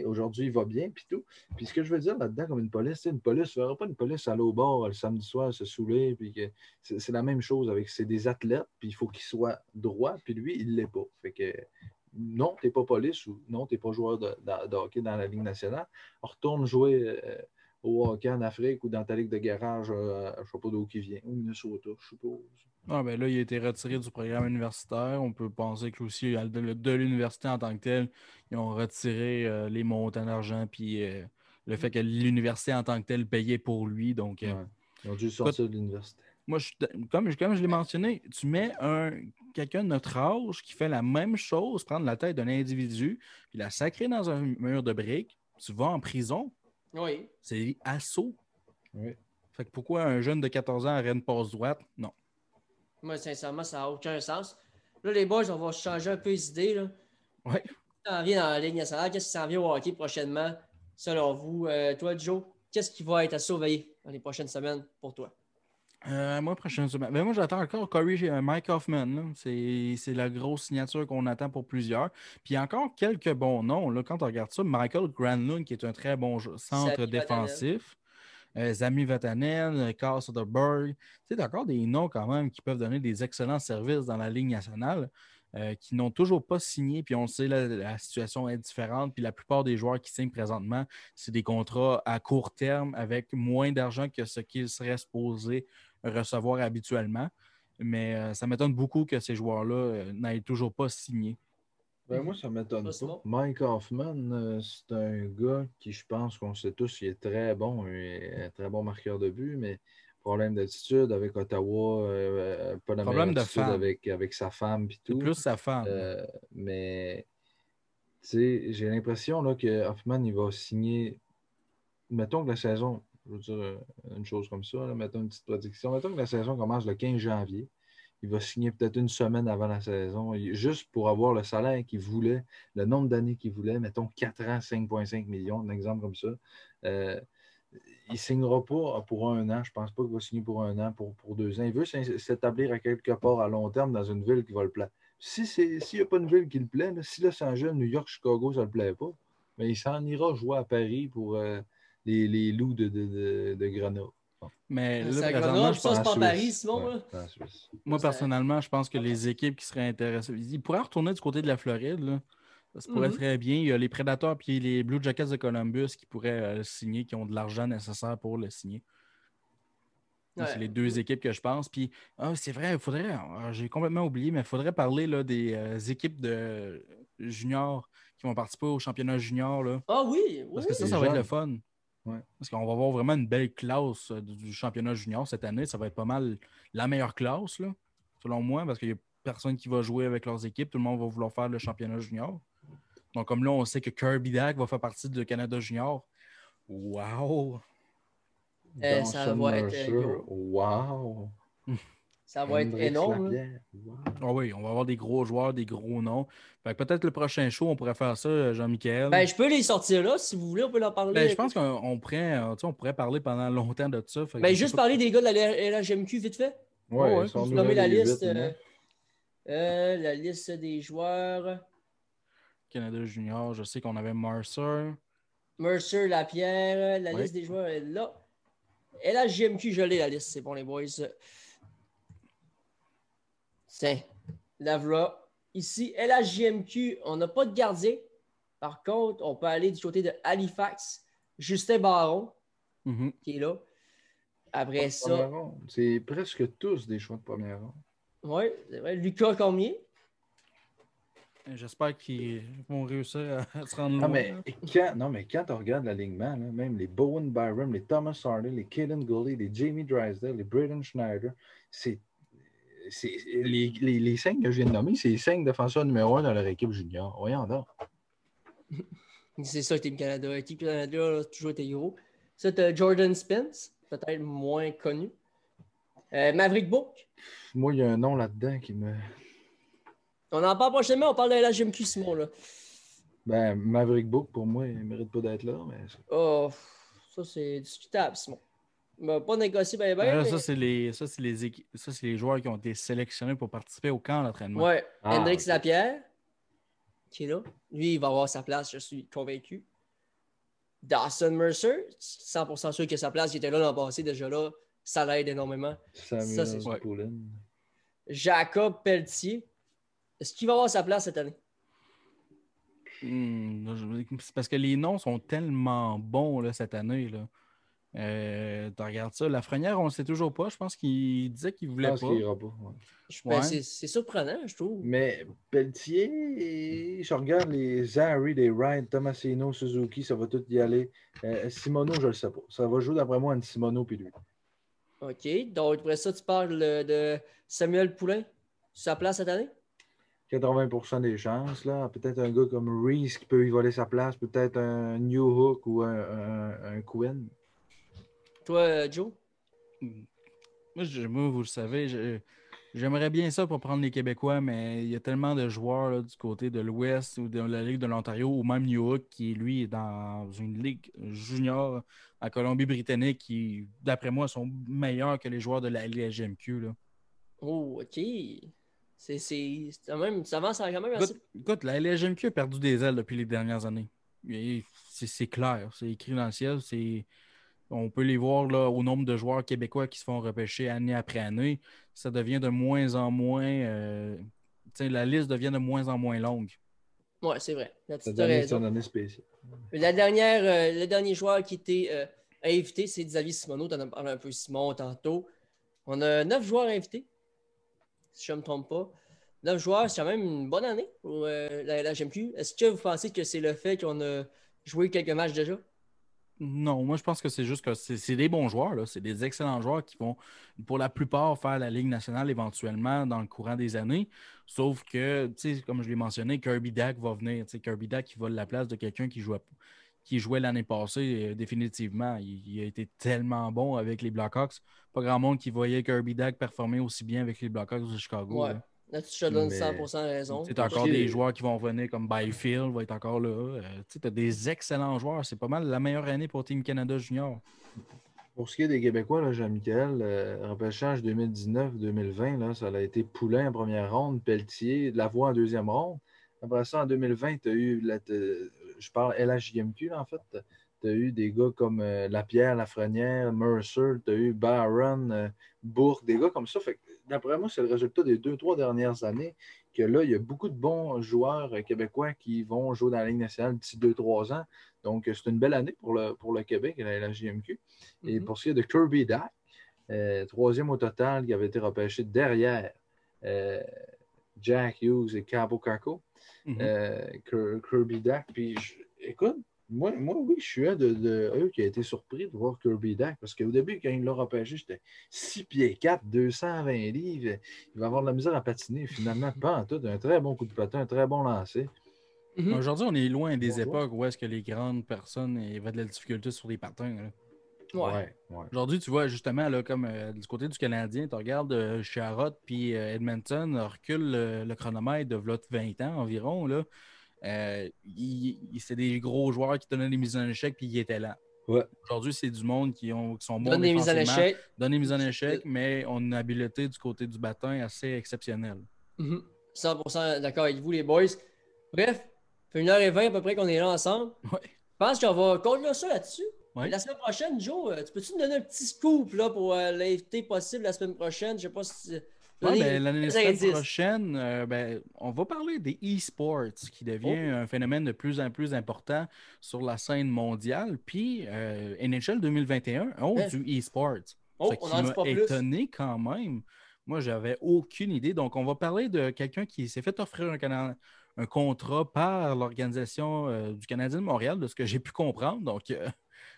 aujourd'hui, il va bien, puis tout. Puis ce que je veux dire là-dedans, comme une police, une police, ne pas une police aller au bord le samedi soir se saouler, puis c'est la même chose avec, c'est des athlètes, puis il faut qu'ils soient droits, puis lui, il ne l'est pas. Fait que non, tu n'es pas police ou non, tu n'es pas joueur de, hockey dans la Ligue nationale. retourne jouer euh, au hockey en Afrique ou dans ta ligue de garage, euh, je ne sais pas d'où qui vient, au Minnesota, je suppose. Ah, ben là, il a été retiré du programme universitaire. On peut penser que aussi, de, l'université en tant que telle, ils ont retiré euh, les montants d'argent puis le fait que l'université en tant que telle payait pour lui. Donc, ils ont dû sortir de l'université. Moi, comme, comme je l'ai mentionné, tu mets un quelqu'un de notre âge qui fait la même chose, prendre la tête d'un individu, puis la sacrer dans un mur de briques, tu vas en prison. Oui. C'est assaut. Oui. Fait que pourquoi un jeune de 14 ans aurait une passe droite? Non. Moi, sincèrement, ça n'a aucun sens. Là, les boys, on va changer un peu les idées. Là. Oui. Qu'est-ce qui s'en vient dans la Ligue nationale? Qu'est-ce qui s'en vient au hockey prochainement, selon vous? Euh, toi, Joe, qu'est-ce qui va être à surveiller dans les prochaines semaines pour toi? Euh, moi, prochaine semaine. Ben, moi, j'attends encore Corey, euh, Mike Hoffman. C'est la grosse signature qu'on attend pour plusieurs. Puis il y a encore quelques bons noms. Là, quand on regarde ça, Michael Granlund, qui est un très bon centre défensif. Euh, Zami Vatanen, Carl Soderberg. Sais, encore des noms quand même qui peuvent donner des excellents services dans la Ligue nationale. qui n'ont toujours pas signé, puis on sait la, la situation est différente, puis la plupart des joueurs qui signent présentement, c'est des contrats à court terme avec moins d'argent que ce qu'ils seraient supposés recevoir habituellement. Mais euh, ça m'étonne beaucoup que ces joueurs-là euh, n'aient toujours pas signé. Ben, moi, ça m'étonne pas. Mike Hoffman, euh, c'est un gars qui, je pense qu'on sait tous, il est très bon, un très bon marqueur de but, mais problème d'attitude avec Ottawa, pas de problème d'attitude avec, avec sa femme et tout. Plus sa femme. mais j'ai l'impression que Hoffman, il va signer. Mettons que la saison, je veux dire euh, une chose comme ça, mettons une petite prédiction. Mettons que la saison commence le 15 janvier. Il va signer peut-être une semaine avant la saison, juste pour avoir le salaire qu'il voulait, le nombre d'années qu'il voulait, mettons 4 ans, 5,5 millions, un exemple comme ça. Euh, il ne signera pas pour un an. Je ne pense pas qu'il va signer pour un an, pour, pour deux ans. Il veut s'établir à quelque part à long terme dans une ville qui va le plaire. Si s'il n'y a pas une ville qui le plaît, si Los Angeles, New York, Chicago, ça ne le plaît pas, mais il s'en ira jouer à Paris pour. Euh, les, loups de, de, de, Grenoble. Mais là, Grenoble, ça, c'est pas Paris, Simon. Moi, personnellement, je pense que les équipes qui seraient intéressées, ils pourraient retourner du côté de la Floride. Là. Ça pourrait mm-hmm. très bien. Il y a les Predators et les Blue Jackets de Columbus qui pourraient le signer, qui ont de l'argent nécessaire pour le signer. C'est les deux équipes que je pense. Puis, ah, c'est vrai, il faudrait, ah, j'ai complètement oublié, mais il faudrait parler là, des euh, équipes de juniors qui vont participer au championnat junior. Là. Ah oui, oui. Parce que ça, ça va être le fun. Parce qu'on va avoir vraiment une belle classe euh, du championnat junior cette année. Ça va être pas mal la meilleure classe, là, selon moi, parce qu'il n'y a personne qui va jouer avec leurs équipes. Tout le monde va vouloir faire le championnat junior. Donc, comme là, on sait que Kirby Dak va faire partie du Canada junior. Wow! Eh, ça va être. Wow! Ça va être énorme. Ah oui, on va avoir des gros joueurs, des gros noms. peut-être le prochain show, on pourrait faire ça, Jean-Michel. Ben, je peux les sortir là, si vous voulez, on peut leur parler. Ben, je pense qu'on pourrait, euh, on pourrait parler pendant longtemps de ça. Ben, juste parler des gars de la LHMQ vite fait. Oui, ouais, ouais, nommer la liste. Euh, euh, la liste des joueurs. Canada Junior, je sais qu'on avait Mercer. Mercer, Lapierre, la liste des joueurs est là. LHMQ, je l'ai la liste, c'est bon les boys. Tiens, la Ici, LHJMQ, on n'a pas de gardien. Par contre, on peut aller du côté de Halifax, Justin Baron, mhm. qui est là. Après ça. C'est presque tous des choix de première ronde. Oui, c'est vrai. Lucas Cormier. J'espère qu'ils vont réussir à se rendre non, Mais quand, non, mais quand on regarde l'alignement, même les Bowen Byram, les Thomas Hardy, les Kaden Gully, les Jamie Drysdale, les Braden Schneider, c'est les, les, les, cinq que je viens de nommer, c'est les cinq défenseurs numéro un dans leur équipe junior. Voyons donc. c'est ça, Team Canada. L'équipe Canada a toujours été gros. Ça, tu Jordan Spence, peut-être moins connu. Euh, Maverick Book. Moi, il y a un nom là-dedans qui me. On en parle prochainement, on parle de la GMQ Simon. Là. Ben, Maverick Book, pour moi, il ne mérite pas d'être là. Mais... Oh, ça, c'est discutable, Simon. Ben, pas négocier ben, ben, Ça, c'est les, ça, c'est les, ça, c'est les joueurs qui ont été sélectionnés pour participer au camp d'entraînement. Ouais. Ah, Hendrix Lapierre, qui est là. Lui, il va avoir sa place, je suis convaincu. Dawson Mercer, 100% sûr que sa place, il était là l'an passé, déjà là, ça l'aide énormément. ça, c'est Jacob Pelletier, est-ce qu'il va avoir sa place cette année? Hmm, c'est parce que les noms sont tellement bons là, cette année. Là. Euh, tu regardes ça. La Lafrenière, on ne sait toujours pas. Je pense qu'il disait qu'il voulait pas. Ben, c'est surprenant, je trouve. Mais Pelletier, je regarde les Zari, les Ryan, Tomasino, Suzuki, ça va tout y aller. Euh, Simono, je ne le sais pas. Ça va jouer d'après moi un Simono puis lui. OK. Donc, après ça, tu parles de Samuel Poulain, sa place cette année? 80% des chances. là. Peut-être un gars comme Reese qui peut y voler sa place, peut-être un New Hook ou un, un, Quinn. Toi, Joe? Moi, vous le savez, j'aimerais bien ça pour prendre les Québécois, mais il y a tellement de joueurs du côté de l'Ouest ou de la Ligue de l'Ontario ou même New Hook qui, lui, est dans une ligue junior en Colombie-Britannique qui, d'après moi, sont meilleurs que les joueurs de la LGMQ. Là. Oh, OK. C'est, même, ça avance quand même assez. Écoute, la LGMQ a perdu des ailes depuis les dernières années. C'est, clair, c'est écrit dans le ciel. On peut les voir là, au nombre de joueurs québécois qui se font repêcher année après année. Ça devient de moins en moins. Euh, la liste devient de moins en moins longue. Oui, c'est vrai. La, année spéciale. La dernière, euh, le dernier joueur qui était euh, invité, c'est Xavier Simoneau. Tu en as parlé un peu, Simon, tantôt. On a neuf joueurs invités si je ne me trompe pas. Neuf joueurs, c'est quand même une bonne année pour euh, la, la GMQ. Est-ce que vous pensez que c'est le fait qu'on a joué quelques matchs déjà? Non, moi je pense que c'est juste que c'est des bons joueurs, c'est des excellents joueurs qui vont pour la plupart faire la Ligue nationale éventuellement dans le courant des années. Sauf que, comme je l'ai mentionné, Kirby Dack va venir. Kirby Dack qui vole la place de quelqu'un qui jouait, qui jouait l'année passée, euh, définitivement. Il, a été tellement bon avec les Blackhawks. Pas grand monde qui voyait Kirby Dack performer aussi bien avec les Blackhawks de Chicago. Ouais. Là. Tu te donnes 100% raison. C'est encore des joueurs qui vont venir comme Byfield, va être encore là. Euh, tu as des excellents joueurs. C'est pas mal la meilleure année pour Team Canada Junior. Pour ce qui est des Québécois, Jean-Michel, euh, repêchage 2019-2020, ça a été Poulain en première ronde, Pelletier, Lavoie en deuxième ronde. Après ça, en 2020, tu as eu la, je parle LHJMQ, en fait. Tu as eu des gars comme euh, Lapierre, Lafrenière, Mercer, tu as eu Baron, euh, Bourg, des gars comme ça. D'après moi, c'est le résultat des deux, trois dernières années que là, il y a beaucoup de bons joueurs euh, québécois qui vont jouer dans la Ligue nationale d'ici deux, trois ans. Donc, c'est une belle année pour le, pour le Québec et la LHJMQ. Et pour ce qui est de Kirby Dack, troisième au total, qui avait été repêché derrière Jack Hughes et Cabo Caco. Mhm. Euh, Kirby Dack. Puis, écoute, moi, moi, oui, je suis un de, eux qui a été surpris de voir Kirby Dack parce qu'au début, quand il l'a repêché, j'étais 6 pieds 4, 220 livres. Il va avoir de la misère à patiner. Finalement, pas en tout. Un très bon coup de patin, un très bon lancer. Mhm. Aujourd'hui, on est loin des époques où est-ce que les grandes personnes avaient de la difficulté sur les patins. Ouais. Aujourd'hui, tu vois, justement, là, comme euh, du côté du Canadien, tu regardes euh, Charlotte puis euh, Edmonton recule le, chronomètre de 20 ans environ. Là. C'est des gros joueurs qui donnaient des mises en échec puis ils étaient là. Aujourd'hui, c'est du monde qui, ont, qui sont bons. Donne des mises en échec. Donne des mises en échec, mais on a une habileté du côté du bâton assez exceptionnelle. 100% mm-hmm. d'accord avec vous, les boys. Bref, fait une heure et vingt à peu près qu'on est là ensemble. Ouais. Je pense qu'on va conclure ça là-dessus. La semaine prochaine, Joe, euh, tu peux-tu nous donner un petit scoop là, pour euh, l'invité possible la semaine prochaine? Je sais pas si. Ben, L'année prochaine, euh, ben, on va parler des e-sports qui devient oh. un phénomène de plus en plus important sur la scène mondiale. Puis NHL 2021 ont du e-sport. Oh, qui m'a étonné quand même. Moi, j'avais aucune idée. Donc, on va parler de quelqu'un qui s'est fait offrir un, un contrat par l'organisation du Canadien de Montréal, de ce que j'ai pu comprendre. Donc,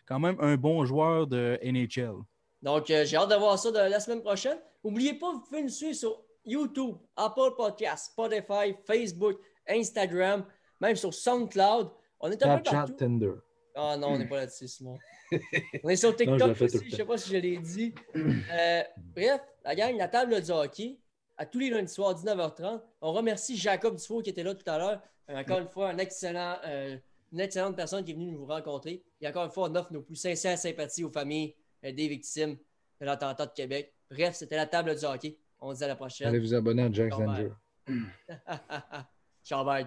quand même un bon joueur de NHL. Donc, euh, j'ai hâte de voir ça de la semaine prochaine. N'oubliez pas, vous pouvez nous suivre sur YouTube, Apple Podcasts, Spotify, Facebook, Instagram, même sur SoundCloud. On est un peu partout. Tinder. Ah non, on n'est pas là-dessus, Simon. on est sur TikTok aussi, je ne sais pas si je l'ai dit. Euh, bref, la gang, la table du hockey, à tous les lundis soirs, 19h30. On remercie Jacob Dufour qui était là tout à l'heure. Encore une fois, un excellent euh, une excellente personne qui est venue nous rencontrer. Et encore une fois, on offre nos plus sincères sympathies aux familles euh, des victimes de l'attentat de Québec. Bref, c'était la table du hockey. On se dit à la prochaine. Allez vous abonner à Jack Ciao, Ciao, bye,